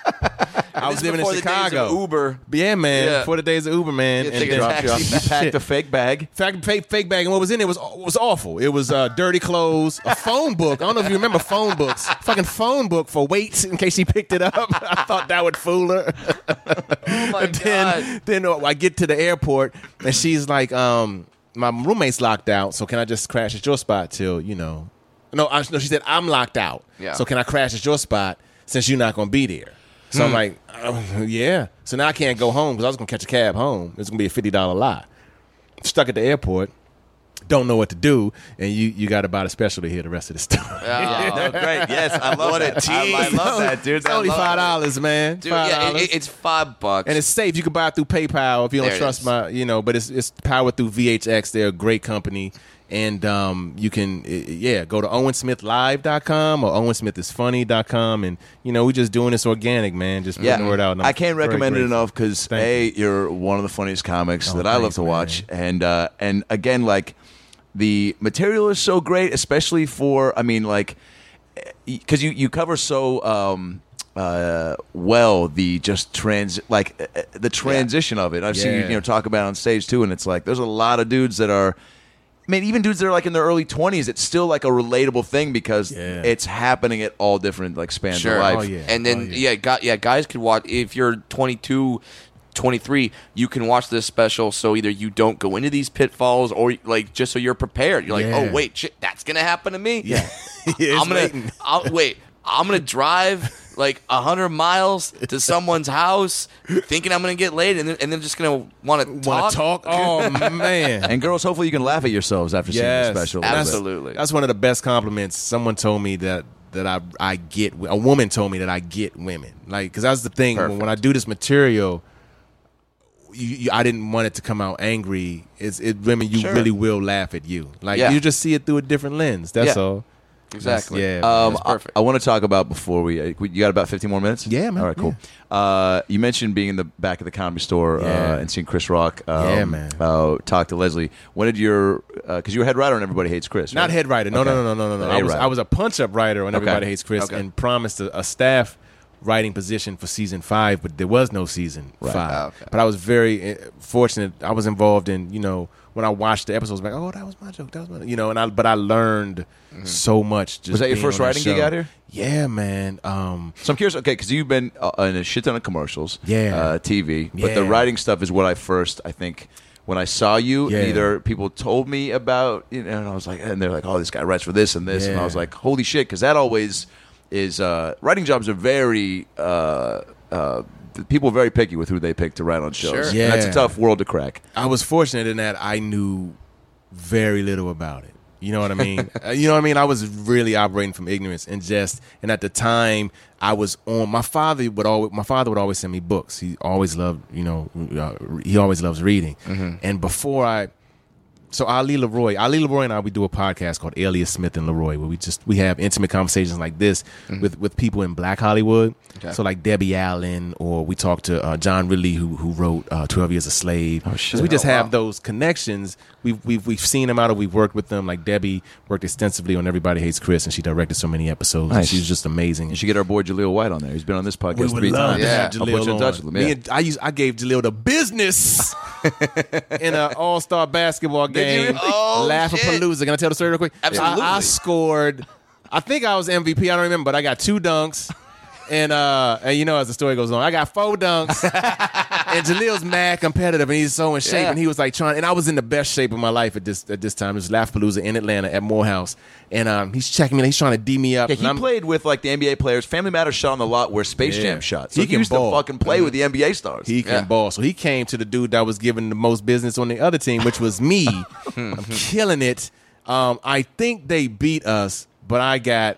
[LAUGHS] I was living in Before the days of Chicago. Uber. Yeah, man. Yeah. Before the days of Uber, man. You And take a then-. You packed a fake bag. Fact, fake, fake bag, and what was in it was was awful. It was uh, dirty clothes, a phone book. I don't know if you remember phone books. [LAUGHS] Fucking phone book for weights in case she picked it up. [LAUGHS] I thought that would fool her. [LAUGHS] Oh my then, god. then uh, I get to the airport and she's like, um, "My roommate's locked out, so can I just crash at your spot till you know?" No, I, no, she said I'm locked out. Yeah. So can I crash at your spot since you're not going to be there? So I'm like, uh, [LAUGHS] yeah. So now I can't go home because I was going to catch a cab home. It's going to be a fifty dollar lie. Stuck at the airport. Don't know what to do, and you you got to buy the special to hear the rest of the story. [LAUGHS] Oh, great. Yes, I love What that. I, I love that, dude. It's I only love five it. dollars, man. Dude, Five yeah, dollars. it, it's five bucks. and it's safe. You can buy it through PayPal if you don't There trust my, you know. But it's it's powered through VHX. They're a great company, and um, you can yeah go to owensmithlive.com or owensmithisfunny.com, and you know we're just doing this organic, man. Just putting Yeah, the word out. and I'm can't recommend it enough because a you're one of the funniest comics Oh, that I love to watch, man. and uh, and again, like the material is so great, especially for I mean, like because you you cover so um, uh, well the just trans like uh, the transition of it. I've seen you, you know talk about it on stage too, and it's like there's a lot of dudes that are. I mean, even dudes that are like in their early twenties, it's still like a relatable thing because Yeah. it's happening at all different like spans Sure. of life. Oh, yeah. And then Oh, yeah, yeah. got yeah, guys could watch if you're 22, 23, you can watch this special so either you don't go into these pitfalls or like just so you're prepared. You're like, oh, Yeah. "Oh, wait, shit, that's going to happen to me?" Yeah, [LAUGHS] It's I'm going waiting. to I'll wait, I'm going to drive like a 100 miles to [LAUGHS] someone's house thinking I'm going to get laid and then, and then just going to want to Want talk. to talk? [LAUGHS] Oh man. And girls, hopefully you can laugh at yourselves after seeing Yes, the special. That's- Absolutely. That's one of the best compliments. Someone told me that that I I get a woman told me that I get women like because that's the thing when, when I do this material. You, you, I didn't want it to come out angry. It's it women you Sure. really will laugh at you. Like Yeah. you just see it through a different lens. That's Yeah. all. Exactly. Yeah, Um, That's I- perfect. I, want to talk about before we. uh, You got about 15 more minutes? Yeah, man. All right, cool. Uh, you mentioned being in the back of the comedy store Yeah. uh, and seeing Chris Rock. Um, Yeah, man. Uh, talk to Leslie. When did your? Because you were head writer on Everybody Hates Chris. Not head writer. No, Okay. no, no, no, no, no. I was. I was a punch up writer on Everybody Hates Chris Okay. and promised a, a staff writing position for season five, but there was no season five. Ah, okay. But I was very uh, fortunate. I was involved in you know when I watched the episodes, like oh that was my joke, that was my you know, and I but I learned so much. Just Mm-hmm. Was that your first writing gig out here? Yeah, man. Um, So I'm curious, okay, because you've been uh, in a shit ton of commercials, Yeah. uh, TV, but the writing stuff is what I first, I think, when I saw you, Yeah. either people told me about, you know, and I was like, and they're like, oh, this guy writes for this and this, and I was like, holy shit, because that always is, uh, writing jobs are very, uh, uh, people are very picky with who they pick to write on shows. Sure. And that's a tough world to crack. I was fortunate in that I knew very little about it. You know what I mean? [LAUGHS] Uh, you know what I mean? I was really operating from ignorance and just, and at the time I was on. My father would always, my father would always send me books. He always loved, you know, uh, he always loves reading. And before I, so Ali LeRoi, Ali LeRoi and I, we do a podcast called Alias Smith and LeRoi, where we just we have intimate conversations like this with with people in Black Hollywood. So like Debbie Allen, or we talk to uh, John Ridley, who who wrote uh, Twelve Years a Slave. Oh shit. we just Oh, have wow. those connections. We've we've we've seen them out, or we've worked with them. Like Debbie worked extensively on Everybody Hates Chris, and she directed so many episodes. Nice. she was just amazing. You should get our boy Jaleel White on there. He's been on this podcast three times. Yeah. I'll Jaleel put you in on. touch with him. Me Yeah. and- I used I gave Jaleel the business [LAUGHS] in an All Star basketball game. Really? Oh, Laugh-a-palooza. Can I tell the story real quick? Absolutely. I, I scored. I think I was MVP. I don't remember, but I got two dunks. And uh, and you know, as the story goes on, I got four dunks. [LAUGHS] and Jaleel's mad competitive, and he's so in shape. Yeah. And he was like trying, and I was in the best shape of my life at this at this time. It was Laugh-a-palooza in Atlanta at Morehouse, and um, he's checking me. He's trying to d me up. Yeah, he I'm- played with like the NBA players. Family Matters shot on the lot where Space Yeah. Jam shot. So He he, can used ball. to fucking play with the NBA stars. He can ball. So he came to the dude that was giving the most business on the other team, which was me. [LAUGHS] I'm killing it. Um, I think they beat us, but I got.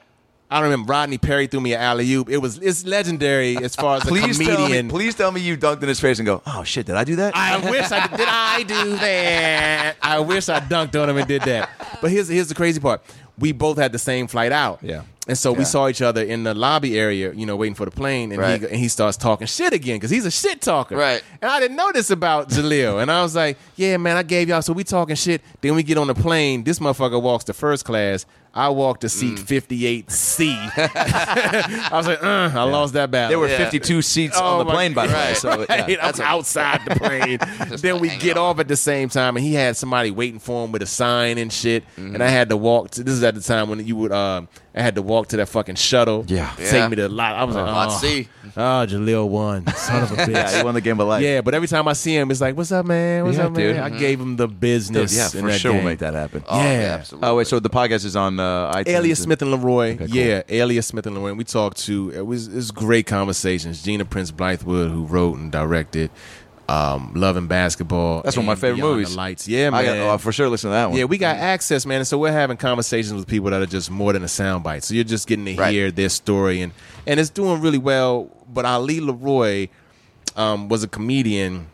I don't remember. Rodney Perry threw me an alley oop. It was it's legendary as far as a please comedian. tell me, please tell me you dunked in his face and go, oh shit, did I do that? I wish I did. I do that? I wish I dunked on him and did that. But here's here's the crazy part. We both had the same flight out. Yeah. And so Yeah. we saw each other in the lobby area, you know, waiting for the plane, and, Right. he, and he starts talking shit again because he's a shit talker. Right. And I didn't know this about Jaleel, and I was like, "Yeah, man, I gave y'all." So we talking shit. Then we get on the plane. This motherfucker walks to first class. I walked to seat Mm. 58C. [LAUGHS] [LAUGHS] I was like, uh, I lost that battle. there were Yeah. 52 seats Oh on the my plane, by the way. Right. So, Right, yeah. I'm That's a- outside the plane. [LAUGHS] then we get on. off at the same time, and he had somebody waiting for him with a sign and shit. And I had to walk. To, this is at the time when you would. Um, I had to walk to that fucking shuttle. Yeah. take Yeah. me to the lot. I was like, Lot oh, C. oh, Jaleel won, son of a bitch. yeah, he won the game of life. Yeah, but every time I see him, it's like, "What's up, man? What's Yeah, up, man?" dude. I gave him the Dude, business. yeah, in for that sure we'll game. make that happen. Oh, Yeah. yeah, absolutely. Oh wait, so the podcast is on uh, iTunes. Alias Smith and LeRoi. Okay, cool. Yeah, Alias Smith and LeRoi. And we talked to it was great conversations. Gina Prince Bythewood, who wrote and directed um, Love and Basketball. That's one of my favorite Beyond movies. Lights. Yeah, man. I got, oh, for sure listen to that one. yeah, we got access, man. And so we're having conversations with people that are just more than a soundbite. So you're just getting to Right. hear their story, and and it's doing really well. But Ali LeRoi um, was a comedian,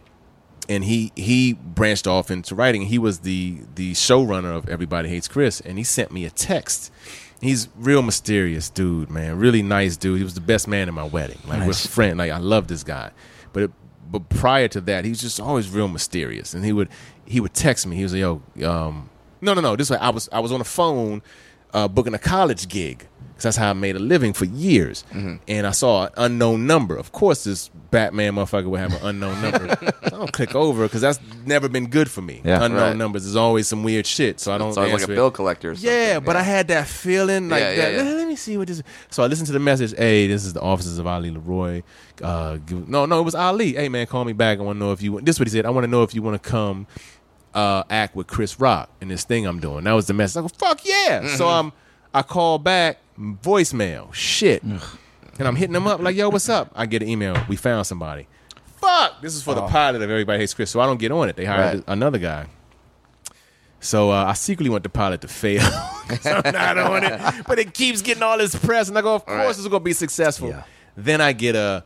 and he he branched off into writing. He was the the showrunner of Everybody Hates Chris, and he sent me a text. He's real mysterious dude, man. Really nice dude. He was the best man in my wedding. Like we're friend. Like I love this guy, but. It, but prior to that, he was just always real mysterious, and he would he would text me. He was like, "Yo, um, no, no, no. This way, I was I was on the phone uh, booking a college gig 'cause that's how I made a living for years. And I saw an unknown number. Of course, this Batman motherfucker would have an unknown [LAUGHS] number. so I don't click over because that's never been good for me. Yeah. unknown Right. numbers is always some weird shit. So I don't. Sounds like a bill collector. Or something. Yeah, but I had that feeling like Yeah, that. yeah, yeah. Let, me see what this. So I listened to the message. Hey, this is the offices of Ali LeRoi. Uh, no, no, it was Ali. Hey, man, call me back. I want to know if you. This is what he said. I want to know if you want to come uh, act with Chris Rock in this thing I'm doing. That was the message. I go, fuck yeah. Mm-hmm. So um, I call back voicemail. Shit. And I'm hitting them up like, yo, what's up? I get an email. We found somebody. Fuck. This is for the pilot of Everybody Hates Chris. So I don't get on it. They hired Oh. Right. another guy. So uh, I secretly want the pilot to fail. [LAUGHS] I'm not [LAUGHS] on it, but it keeps getting all this press, and I go, of course, right. it's gonna be successful. Then I get a,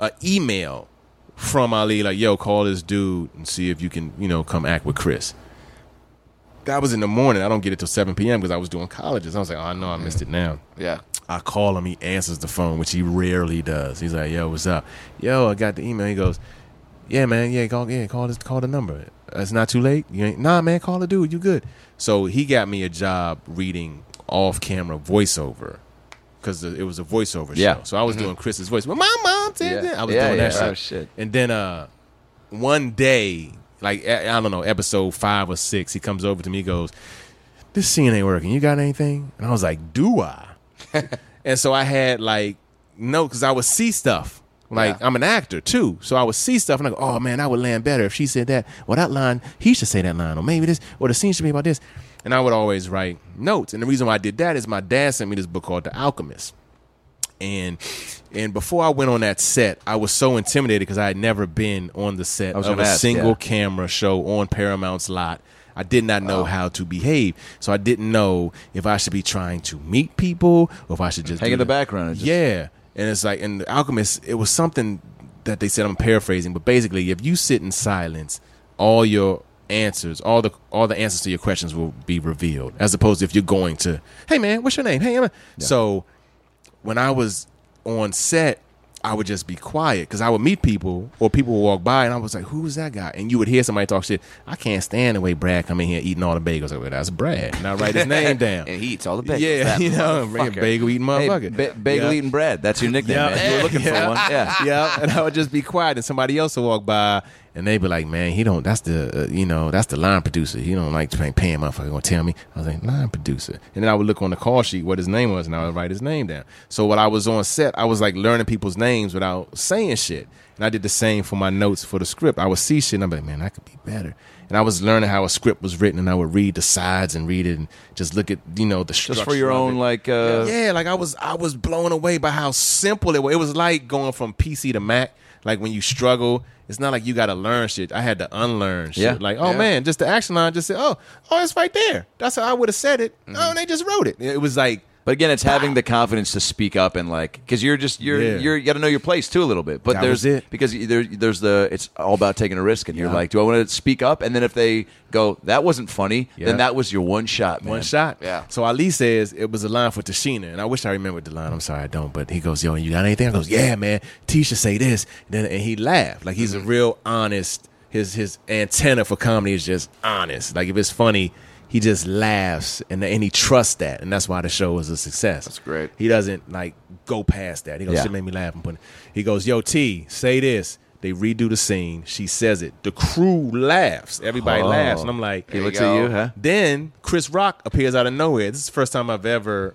a email from Ali like, "Yo, call this dude and see if you can, you know, come act with Chris." That was in the morning. I don't get it till 7 p.m. because I was doing colleges. I was like, oh, no, I missed it now. Yeah. I call him. He answers the phone, which he rarely does. He's like, "Yo, what's up? Yo, I got the email." He goes, "Yeah, man. Yeah, call. Yeah, call this. Call the number. It's not too late. You ain't. Nah, man. Call the dude. You good?" So he got me a job reading off-camera voiceover because it was a voiceover Yeah. show. So I was doing Chris's voice. Well, my mom said Yeah. that. I was Yeah, doing that shit. Oh, shit. And then uh, one day, like I don't know, episode five or six, he comes over to me, goes, "This scene ain't working. You got anything?" And I was like, "Do I?" [LAUGHS] and so I had like no, because I would see stuff. Like Yeah. I'm an actor too, so I would see stuff and I go, "Oh man, I would land better if she said that." Well, that line, he should say that line, or maybe this, or the scene should be about this. And I would always write notes. And the reason why I did that is my dad sent me this book called The Alchemist and and before I went on that set, I was so intimidated because I had never been on the set of a ask, single yeah. camera show on Paramount's lot. I did not know how to behave, so I didn't know if I should be trying to meet people or if I should just Hang in the background just- yeah, and it's like, and the Alchemist, it was something that they said. I'm paraphrasing, but basically, if you sit in silence, all your answers, all the all the answers to your questions will be revealed, as opposed to if you're going to, hey man, what's your name? Hey, I'm a-" so when I was on set, I would just be quiet because I would meet people or people would walk by and I was like, "Who's that guy?" And you would hear somebody talk shit. I can't stand the way Brad come in here eating all the bagels. Like, well, that's Brad. And I write his name [LAUGHS] down. And he eats all the bagels. yeah, That [LAUGHS] you know, bagel eating Hey, motherfucker. ba- bagel Yeah. eating bread. That's your nickname, Yeah. man. You were [LAUGHS] looking Yeah. for one. Yeah. yeah, and I would just be quiet, and somebody else would walk by, and they'd be like, "Man, he don't. That's the uh, you know, that's the line producer. He don't like paying paying motherfucker. Gonna tell me." I was like, "Line producer," and then I would look on the call sheet what his name was, and I would write his name down. So when I was on set, I was like learning people's names without saying shit, and I did the same for my notes for the script. I would see shit, and I'm like, "Man, I could be better." And I was learning how a script was written, and I would read the sides and read it, and just look at you know the Just for your own, like, uh, Yeah, like I was I was blown away by how simple it was. It was like going from PC to Mac. Like when you struggle, it's not like you got to learn shit. I had to unlearn shit. Yeah. Like, oh Yeah. man, just the action line just said, oh, oh, it's right there. That's how I would have said it. Mm-hmm. Oh, and they just wrote it. It was like, But again, it's having the confidence to speak up and like because you're just you're Yeah. you're you got to know your place too a little bit. But That there's was it. because there, there's the it's all about taking a risk and you're Yeah. like, do I want to speak up? And then if they go, that wasn't funny, Yeah. then that was your one shot, man. one shot. Yeah. So Ali says it was a line for Tichina, and I wish I remembered the line. I'm sorry I don't, but he goes, "Yo, you got anything?" I goes, "Yeah, man. Tisha say this." And then and he laughed like he's a mm-hmm. real honest. His his antenna for comedy is just honest. Like if it's funny, he just laughs and and he trusts that, and that's why the show is a success. That's great. He doesn't like go past that. He goes, Yeah. "Shit made me laugh." And put, he goes, "Yo, T, say this." They redo the scene. She says it. The crew laughs. Everybody Oh. laughs, and I'm like, He looks at you, huh? then Chris Rock appears out of nowhere. This is the first time I've ever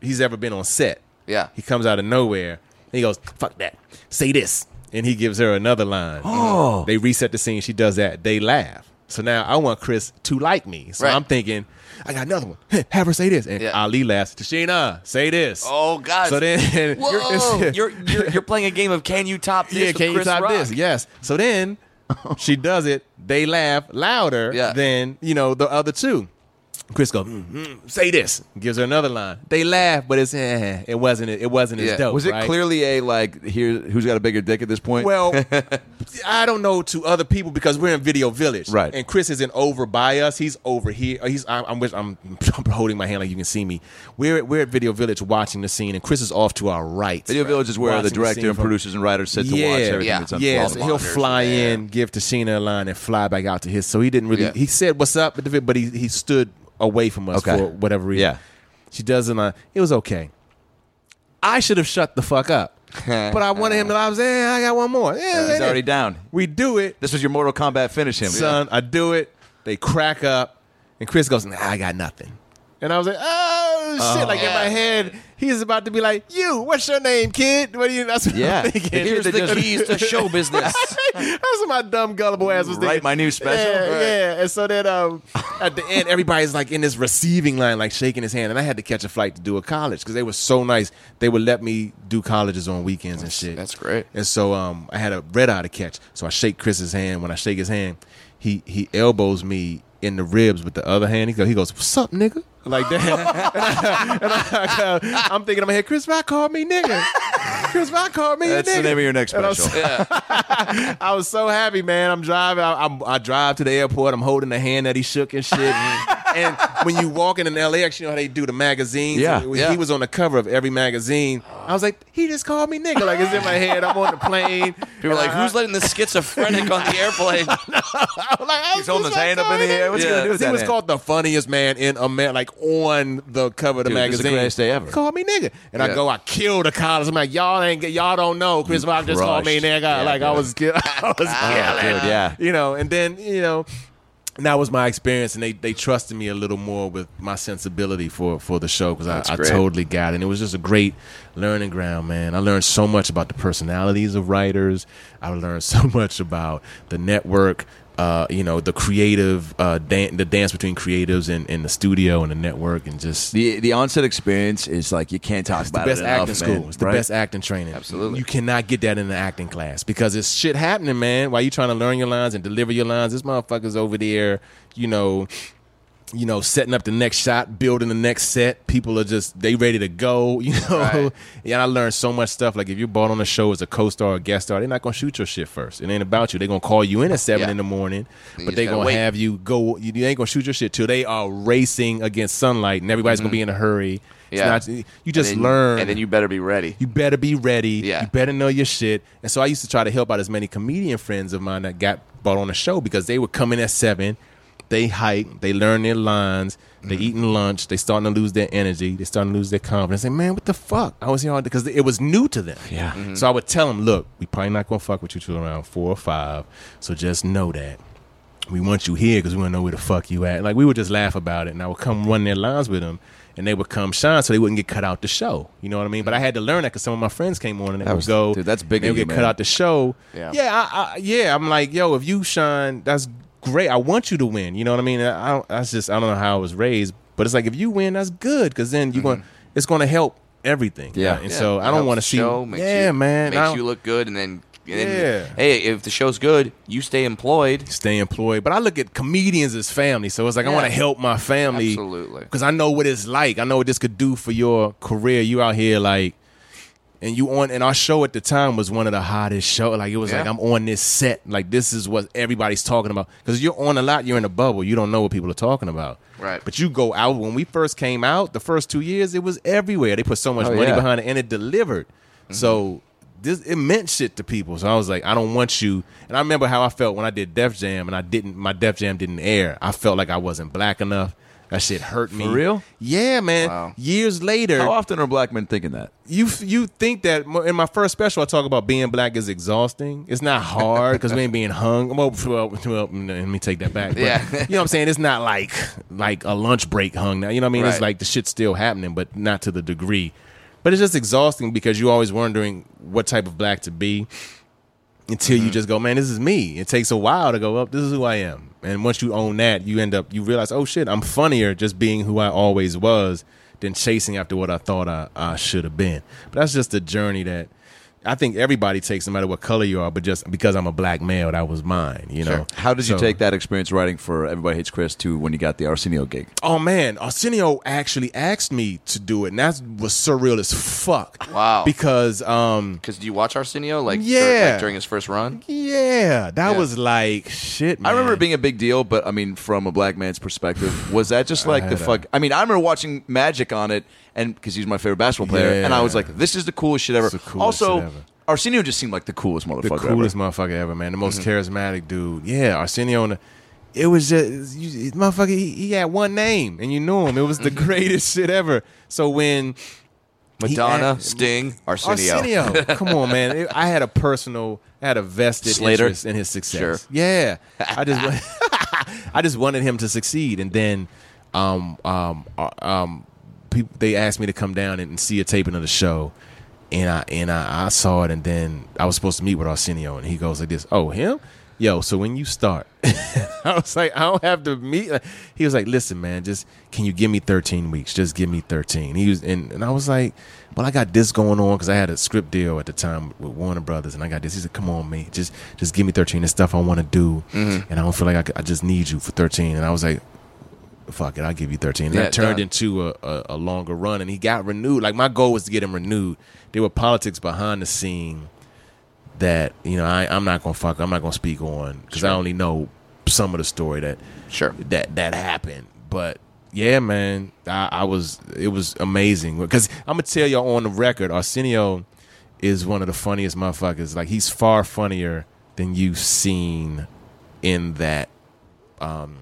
he's ever been on set. Yeah. He comes out of nowhere. He goes, "Fuck that. Say this." And he gives her another line. [GASPS] Oh. They reset the scene. She does that. They laugh. So now I want Chris to like me. So Right. I'm thinking, I got another one. Have her say this. And Yeah. Ali laughs. Tichina, say this. Oh God! So then [LAUGHS] [LAUGHS] Whoa! You're, you're you're playing a game of can you top this? yeah, with can you Chris top Rock? this? Yes. So then [LAUGHS] she does it. They laugh louder Yeah. than you know the other two. Chris goes, mm, mm, say this. Gives her another line. They laugh, but it's eh, it wasn't it wasn't Yeah. as dope. Was it right? clearly a like here who's got a bigger dick at this point? Well, [LAUGHS] I don't know to other people because we're in Video Village, Right. And Chris isn't over by us; he's over here. He's I'm I'm, I'm, [LAUGHS] I'm holding my hand like you can see me. We're at, we're at Video Village watching the scene, and Chris is off to our right. Video Village is where the director scene and from- producers and writers sit to watch everything Yeah. that's unfolding. Yeah, all so he'll monitors fly in there. in, give Tichina a line, and fly back out to his. So he didn't really. Yeah. He said, "What's up?" But but he he stood away from us Okay. for whatever reason. Yeah. she doesn't. Uh, it was okay. I should have shut the fuck up, [LAUGHS] but I wanted him to. I was, eh, I got one more. Yeah, He's already down. We do it, This was your Mortal Kombat finish him. son. I do it. They crack up, and Chris goes, nah, "I got nothing." And I was like, "Oh shit!" like in my head, he's about to be like, "You, what's your name, kid?" What do you? That's what Yeah. I'm thinking. Here's the keys to show business. [LAUGHS] That's what my dumb gullible ass was Write my new special? Yeah, Right. yeah. And so then um, at the end, everybody's like in this receiving line, like shaking his hand. And I had to catch a flight to do a college because they were so nice. They would let me do colleges on weekends and shit. that's great. And so um, I had a red eye to catch. So I shake Chris's hand. When I shake his hand, he he elbows me in the ribs with the other hand. He goes, he goes, "What's up, nigga?" Like that. [LAUGHS] and I, am thinking in my head, Chris Rock called me nigga. Chris Rock called me That's a nigga. the name of your next And I was- special. [LAUGHS] I was so happy, man. I'm driving. I, I'm, I drive to the airport. I'm holding the hand that he shook and shit. Mm. and when you walk in an LAX, you know how they do the magazines. Yeah, And yeah. He was on the cover of every magazine. I was like, he just called me nigga. Like it's in my head. I'm on the plane. People are like, who's letting the schizophrenic on the [LAUGHS] airplane? I'm like, oh, He's holding his hand up in the air. What's he Yeah. gonna do He was hand? called the funniest man in America, like on the cover of the Dude, this is the magazine. greatest day ever. Call me nigga, and I go, I kill the college. I'm like, y'all ain't, get- y'all don't know. Chris Rock just called me nigga. like I was, kill- [LAUGHS] I was Oh, killing. dude, yeah. You know, and then you know. And that was my experience, and they, they trusted me a little more with my sensibility for, for the show because I, I totally got it. And it was just a great learning ground, man. I learned so much about the personalities of writers. I learned [LAUGHS] so much about the network, uh, you know, the creative, uh, dan- the dance between creatives and, and the studio and the network, and just The the onset experience is like you can't talk about it. the best it enough, acting school. man, It's the right? best acting training. Absolutely. You cannot get that in the acting class because it's shit happening, man. While you trying to learn your lines and deliver your lines, this motherfucker's over there, you know, you know, setting up the next shot, building the next set. People are just they ready to go, [LAUGHS] you know. Right. Yeah, I learned so much stuff. Like if you're brought on a show as a co-star or guest star, they're not gonna shoot your shit first. It ain't about you. They're gonna call you in at seven Yeah. in the morning, you but they gonna wait. have you go. You, you ain't gonna shoot your shit till they are racing against sunlight, and everybody's gonna be in a hurry. Mm-hmm. Yeah. not- you just and then, learn, and then you better be ready. you better be ready. Yeah. You better know your shit. And so I used to try to help out as many comedian friends of mine that got bought on a show because they would come in at seven, they hike, they learn their lines, Mm-hmm. they eating lunch, they starting to lose their energy, they starting to lose their confidence. Say, man, what the fuck? I was here all day because it was new to them. Yeah. Mm-hmm. So I would tell them, look, we probably not gonna fuck with you till around four or five. So just know that. We want you here because we want to know where the fuck you at. Like we would just laugh about it, and I would come run their lines with them, and they would come shine so they wouldn't get cut out the show. You know what I mean? But I had to learn that because some of my friends came on and they That would was- go, dude, that's big They of would get man. cut out the show. Yeah. yeah, I, I, yeah. I'm like, yo, if you shine, that's great. I want you to win. You know what I mean? I, I that's just I don't know how I was raised, but it's like if you win, that's good because then you going mm-hmm. it's going to help everything. Yeah. and Yeah, so I don't want to see. show, makes yeah, you, man. Makes you look good, and then, and then Yeah. hey, if the show's good, you stay employed. stay employed. But I look at comedians as family, so it's like I want to help my family Absolutely. because I know what it's like. I know what this could do for your career. You out here like, and you on and our show at the time was one of the hottest show. Like it was Yeah. like I'm on this set. Like this is what everybody's talking about because you're on a lot. You're in a bubble. You don't know what people are talking about. Right. But you go out when we first came out. The first two years, it was everywhere. They put so much Oh, money yeah. behind it, and it delivered. Mm-hmm. So this it meant shit to people. So I was like, I don't want you. And I remember how I felt when I did Def Jam, and I didn't. My Def Jam didn't air. I felt like I wasn't black enough. That shit hurt me. For real? Yeah, man. Wow. Years later, How often are black men thinking that? you you think that in my first special I talk about being black is exhausting. It's not hard because we ain't being hung. Well, well, well, let me take that back. But, Yeah. you know what I'm saying. It's not like like a lunch break hung now. You know what I mean? It's like the shit's still happening, but not to the degree. But it's just exhausting because you're always wondering what type of black to be until you mm-hmm. just go, man, this is me. It takes a while to go up. This is who I am. And once you own that, you end up you realize, oh shit, I'm funnier just being who I always was than chasing after what I thought I, I should have been. But that's just a journey that I think everybody takes, no matter what color you are. But just because I'm a black male, that was mine. You know. How did you So- take that experience writing for Everybody Hates Chris to when you got the Arsenio gig? Oh man, Arsenio actually asked me to do it, and that was surreal as fuck. Wow. Because um, Because do you watch Arsenio like, dur- Yeah. like during his first run? yeah, that Yeah. was like shit. Man. I remember it being a big deal, but I mean, from a black man's perspective, was that just like the fuck? I mean, I remember watching Magic on it, and because he's my favorite basketball player, and I was like, "This is the coolest shit ever." It's the coolest also, shit ever. Arsenio just seemed like the coolest motherfucker. the ever. coolest motherfucker ever, man. The most charismatic dude. Yeah, Arsenio. and the- It was just you, motherfucker. He, he had one name, and you knew him. It was the [LAUGHS] greatest shit ever. So when Madonna, Sting, Arsenio. Arsenio, come on, man. [LAUGHS] It- I had a personal, I had a vested Slater? interest in his success. Sure. Yeah, I just, [LAUGHS] wa- I just wanted him to succeed, and then, um, um, uh, um, people they asked me to come down and see a taping of the show, and I and I, I saw it, and then I was supposed to meet with Arsenio, and he goes like this, "Oh, him." Yo, so when you start, [LAUGHS] I was like, I don't have to meet. He was like, listen, man, just can you give me 13 weeks? Just give me 13. He was, and, and I was like, well, I got this going on because I had a script deal at the time with Warner Brothers, and I got this. He said, come on, mate, just just give me 13. This stuff I want to do, Mm-hmm. and I don't feel like I, could- I just need you for 13. And I was like, fuck it, I'll give you 13. And Yeah, that turned done. into a, a, a longer run, and he got renewed. Like my goal was to get him renewed. There were politics behind the scene that you know I, I'm not gonna fuck. I'm not gonna speak on because I only know some of the story that Sure. that that happened. But yeah, man, I, I was it was amazing because I'm gonna tell y'all on the record, Arsenio is one of the funniest motherfuckers. Like he's far funnier than you've seen in that um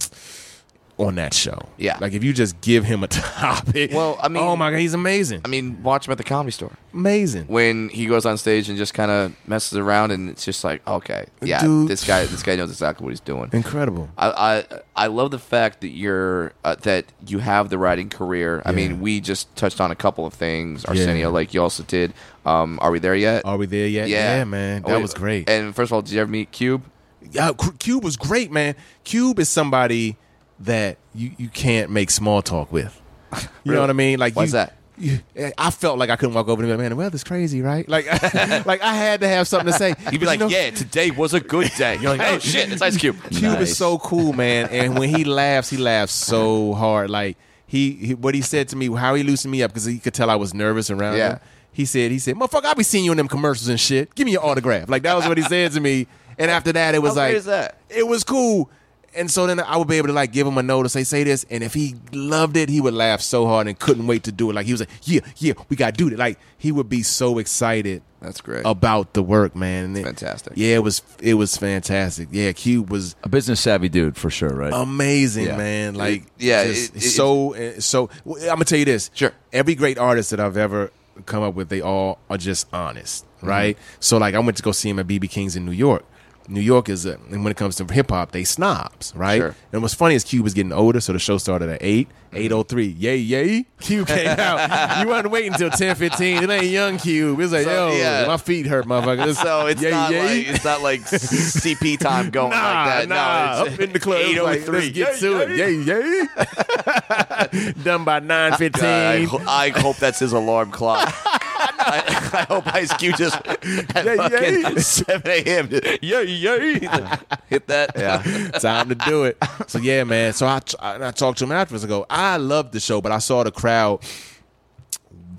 on that show. Yeah. like if you just give him a [LAUGHS] topic. Well, I mean- oh my god, he's amazing, I mean, watch him at the comedy store amazing. when he goes on stage and just kind of messes around, and it's just like, okay, yeah, Dude. this guy, this guy knows exactly what he's doing. Incredible. I, I I love the fact that you're uh, that you have the writing career. I mean, we just touched on a couple of things. Arsenio, Yeah. like you also did. Um, are we there yet? Are we there yet? yeah. man, Oh, that was great. And first of all, did you ever meet Cube? yeah, Cu- Cube was great, man. Cube is somebody that you, you can't make small talk with. You know what I mean? Like, you- that? you- I felt like I couldn't walk over to him. Man, the weather's crazy, right? Like, [LAUGHS] like I had to have something to say. You'd be like, you know, yeah, today was a good day. [LAUGHS] You're like, oh shit, it's Ice Cube. Cube Nice. is so cool, man. And when he [LAUGHS] laughs, he laughs so hard. Like he, he what he said to me, how he loosened me up because he could tell I was nervous around Yeah. him. He said, he said, motherfucker, I'll be seeing you in them commercials and shit. Give me your autograph. Like that was what he said to me. And after that, it was How like, it was cool. And so then I would be able to like give him a note to say, say this. And if he loved it, he would laugh so hard and couldn't wait to do it. Like he was like, yeah, yeah, we got to do it. Like he would be so excited That's great. about the work, man. And it- Fantastic. Yeah, it was it was fantastic. Yeah, Cube was A business savvy dude for sure, right? amazing, Yeah. man. Like, yeah, just it- it- so uh, so. I'm gonna tell you this. Sure. Every great artist that I've ever come up with, they all are just honest, Mm-hmm. right? So, like, I went to go see him at BB King's in New York. New York is, a, and when it comes to hip hop, they snobs, right? Sure. And what's funny is Cube was getting older, so the show started at eight, Mm-hmm. eight oh three. Yay, yay! Cube [LAUGHS] came out. you wasn't waiting until ten fifteen. It ain't young Cube. It's like, So, yo, yeah. my feet hurt, motherfucker. It's, so it's yay, not yay. like it's not like [LAUGHS] CP time going Nah, like that. nah. no, it's Up in the club, like, 803. let's get to it. Yay, yay. [LAUGHS] Done by nine God, I, fifteen. I hope that's his alarm clock. I, I hope Ice Cube just at Yay, fucking yay. 7 a.m. Yay, yay. Hit that. Yeah. Time to do it. So yeah, man. So I I, I talked to him afterwards. I go, I loved the show, but I saw the crowd.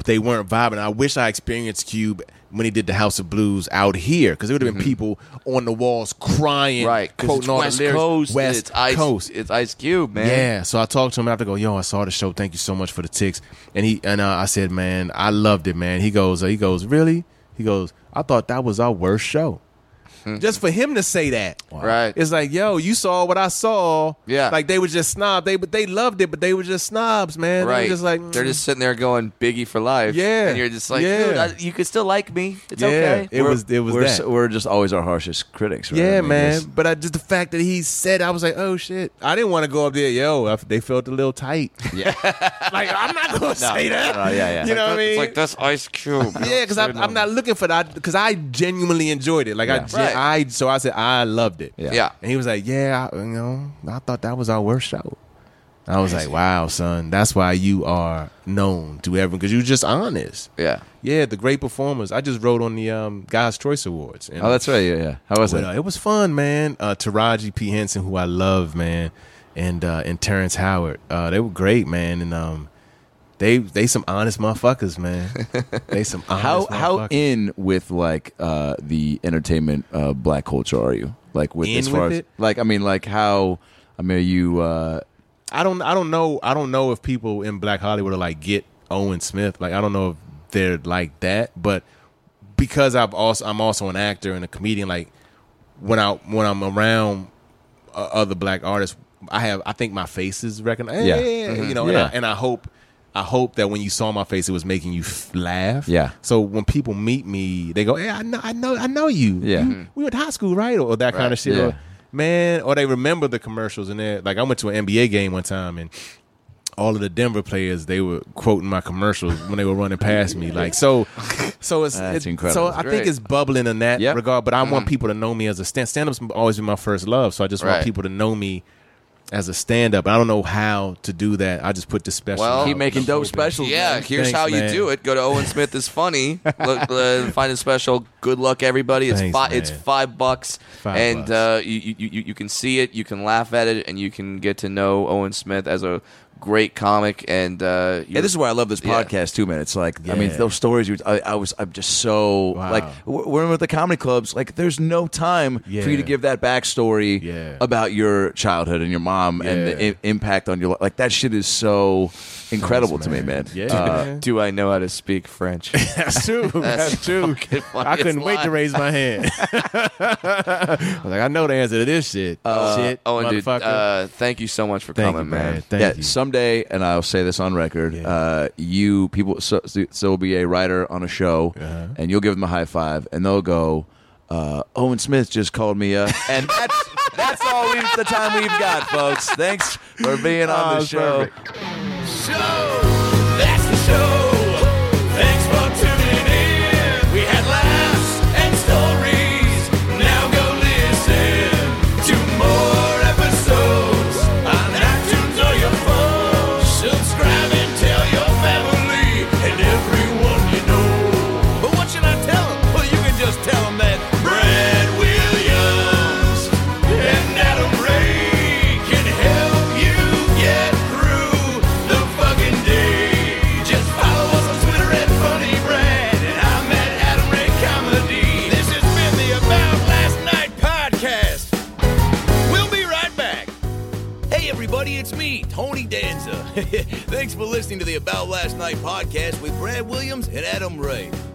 They weren't vibing. I wish I experienced Cube when he did the House of Blues out here, because there would have been people on the walls crying, Mm-hmm. Right. Because quoting it's all West the lyrics. Coast. West it's Ice, Coast. It's Ice Cube, man. Yeah, so I talked to him after. I Go, yo, I saw the show. Thank you so much for the ticks. And he and uh, I said, man, I loved it, man. He goes, uh, he goes, really? He goes, I thought that was our worst show. Just for him to say that, Hmm. Right. It's like, yo, you saw what I saw. Yeah. like they were just snobs. They but they loved it, but they were just snobs, man. They Right. were just like, They're mm. just sitting there going Biggie for life. Yeah. And you're just like, Yeah. dude, I, you could still like me. It's yeah. okay. It was it was we're, that. we're just always our harshest critics, right? yeah, I mean, man. But I just the fact that he said, I was like, oh shit. I didn't want to go up there. Yo, I- they felt a little tight. Yeah. [LAUGHS] like I'm not gonna [LAUGHS] say that. no, yeah, yeah. You know what I mean? It's like, that's Ice Cube. Yeah, because I'm, I'm not looking for that. Because I genuinely enjoyed it. Like I, Yeah. gen- Right. I, so I said I loved it. Yeah. Yeah. And he was like, "Yeah, I, you know, I thought that was our worst show." I was like, "Wow, son, that's why you are known to everyone because you're just honest." Yeah. Yeah, the great performers. I just wrote on the um, Guys Choice Awards. And, Oh, that's right. Yeah, yeah. How was well, it? it was fun, man. Uh, Taraji P Henson, who I love, man, and uh, and Terrence Howard. Uh, they were great, man, and um, they they some honest motherfuckers, man. they some [LAUGHS] honest How how in with like uh, the entertainment uh, black culture are you? Like with In as far with as it? like I mean like how I mean are you uh, I don't I don't know I don't know if people in Black Hollywood are like get Owen Smith. Like I don't know if they're like that, but because I've also I'm also an actor and a comedian. Like when I when I'm around uh, other black artists, I have I think my face is recognized. Yeah. Yeah, Mhm. you know, Yeah. and, I, and I hope. I hope that when you saw my face, it was making you f- laugh. Yeah. So when people meet me, they go, "Hey, I know, I know, I know you. Yeah. You- we went to high school, right?" Or, that kind of shit. Yeah. Or, man, or they remember the commercials and they like I went to an NBA game one time and all of the Denver players they were quoting my commercials when they were running past me. Like so, so it's, That's it- incredible. So I Great. think it's bubbling in that Yep. regard. But I want mm-hmm. people to know me as a stand. Stand up's always been my first love. So I just want people to know me as a stand up. I don't know how to do that. I just put the special. Well- out. keep making I'm dope hoping. specials? Yeah, man. here's Thanks, how you do it. Go to Owen Smith is funny. [LAUGHS] Look, uh, find a special. Good luck, everybody. It's Thanks, five. It's five bucks, Five and bucks. Uh, you, you you you can see it. You can laugh at it, and you can get to know Owen Smith as a great comic, and uh, Yeah, this is why I love this Yeah. podcast too, man. It's like I mean, those stories. You, I, I was, I'm just so Wow. like when we're at the comedy clubs. Like, there's no time for you to give that backstory Yeah. about your childhood and your mom and the I- impact on your life. Like that shit is so incredible to me, man. Yeah. Uh, do I know how to speak French? [LAUGHS] That's true. [LAUGHS] That's, true. I couldn't wait to raise my hand. [LAUGHS] I was like, I know the answer to this shit. shit, oh, and dude, uh, thank you so much for Thank coming, you, man. man. Thank yeah, you. someday, and I'll say this on record. Yeah. Uh, you people, so, so there'll be a writer on a show, Uh-huh. and you'll give them a high five, and they'll go, uh, "Owen Smith just called me," up, and that's that's all the time we've got, folks. Thanks for being on Oh, the show. perfect. Show. That's the show. About Last Night podcast with Brad Williams and Adam Ray.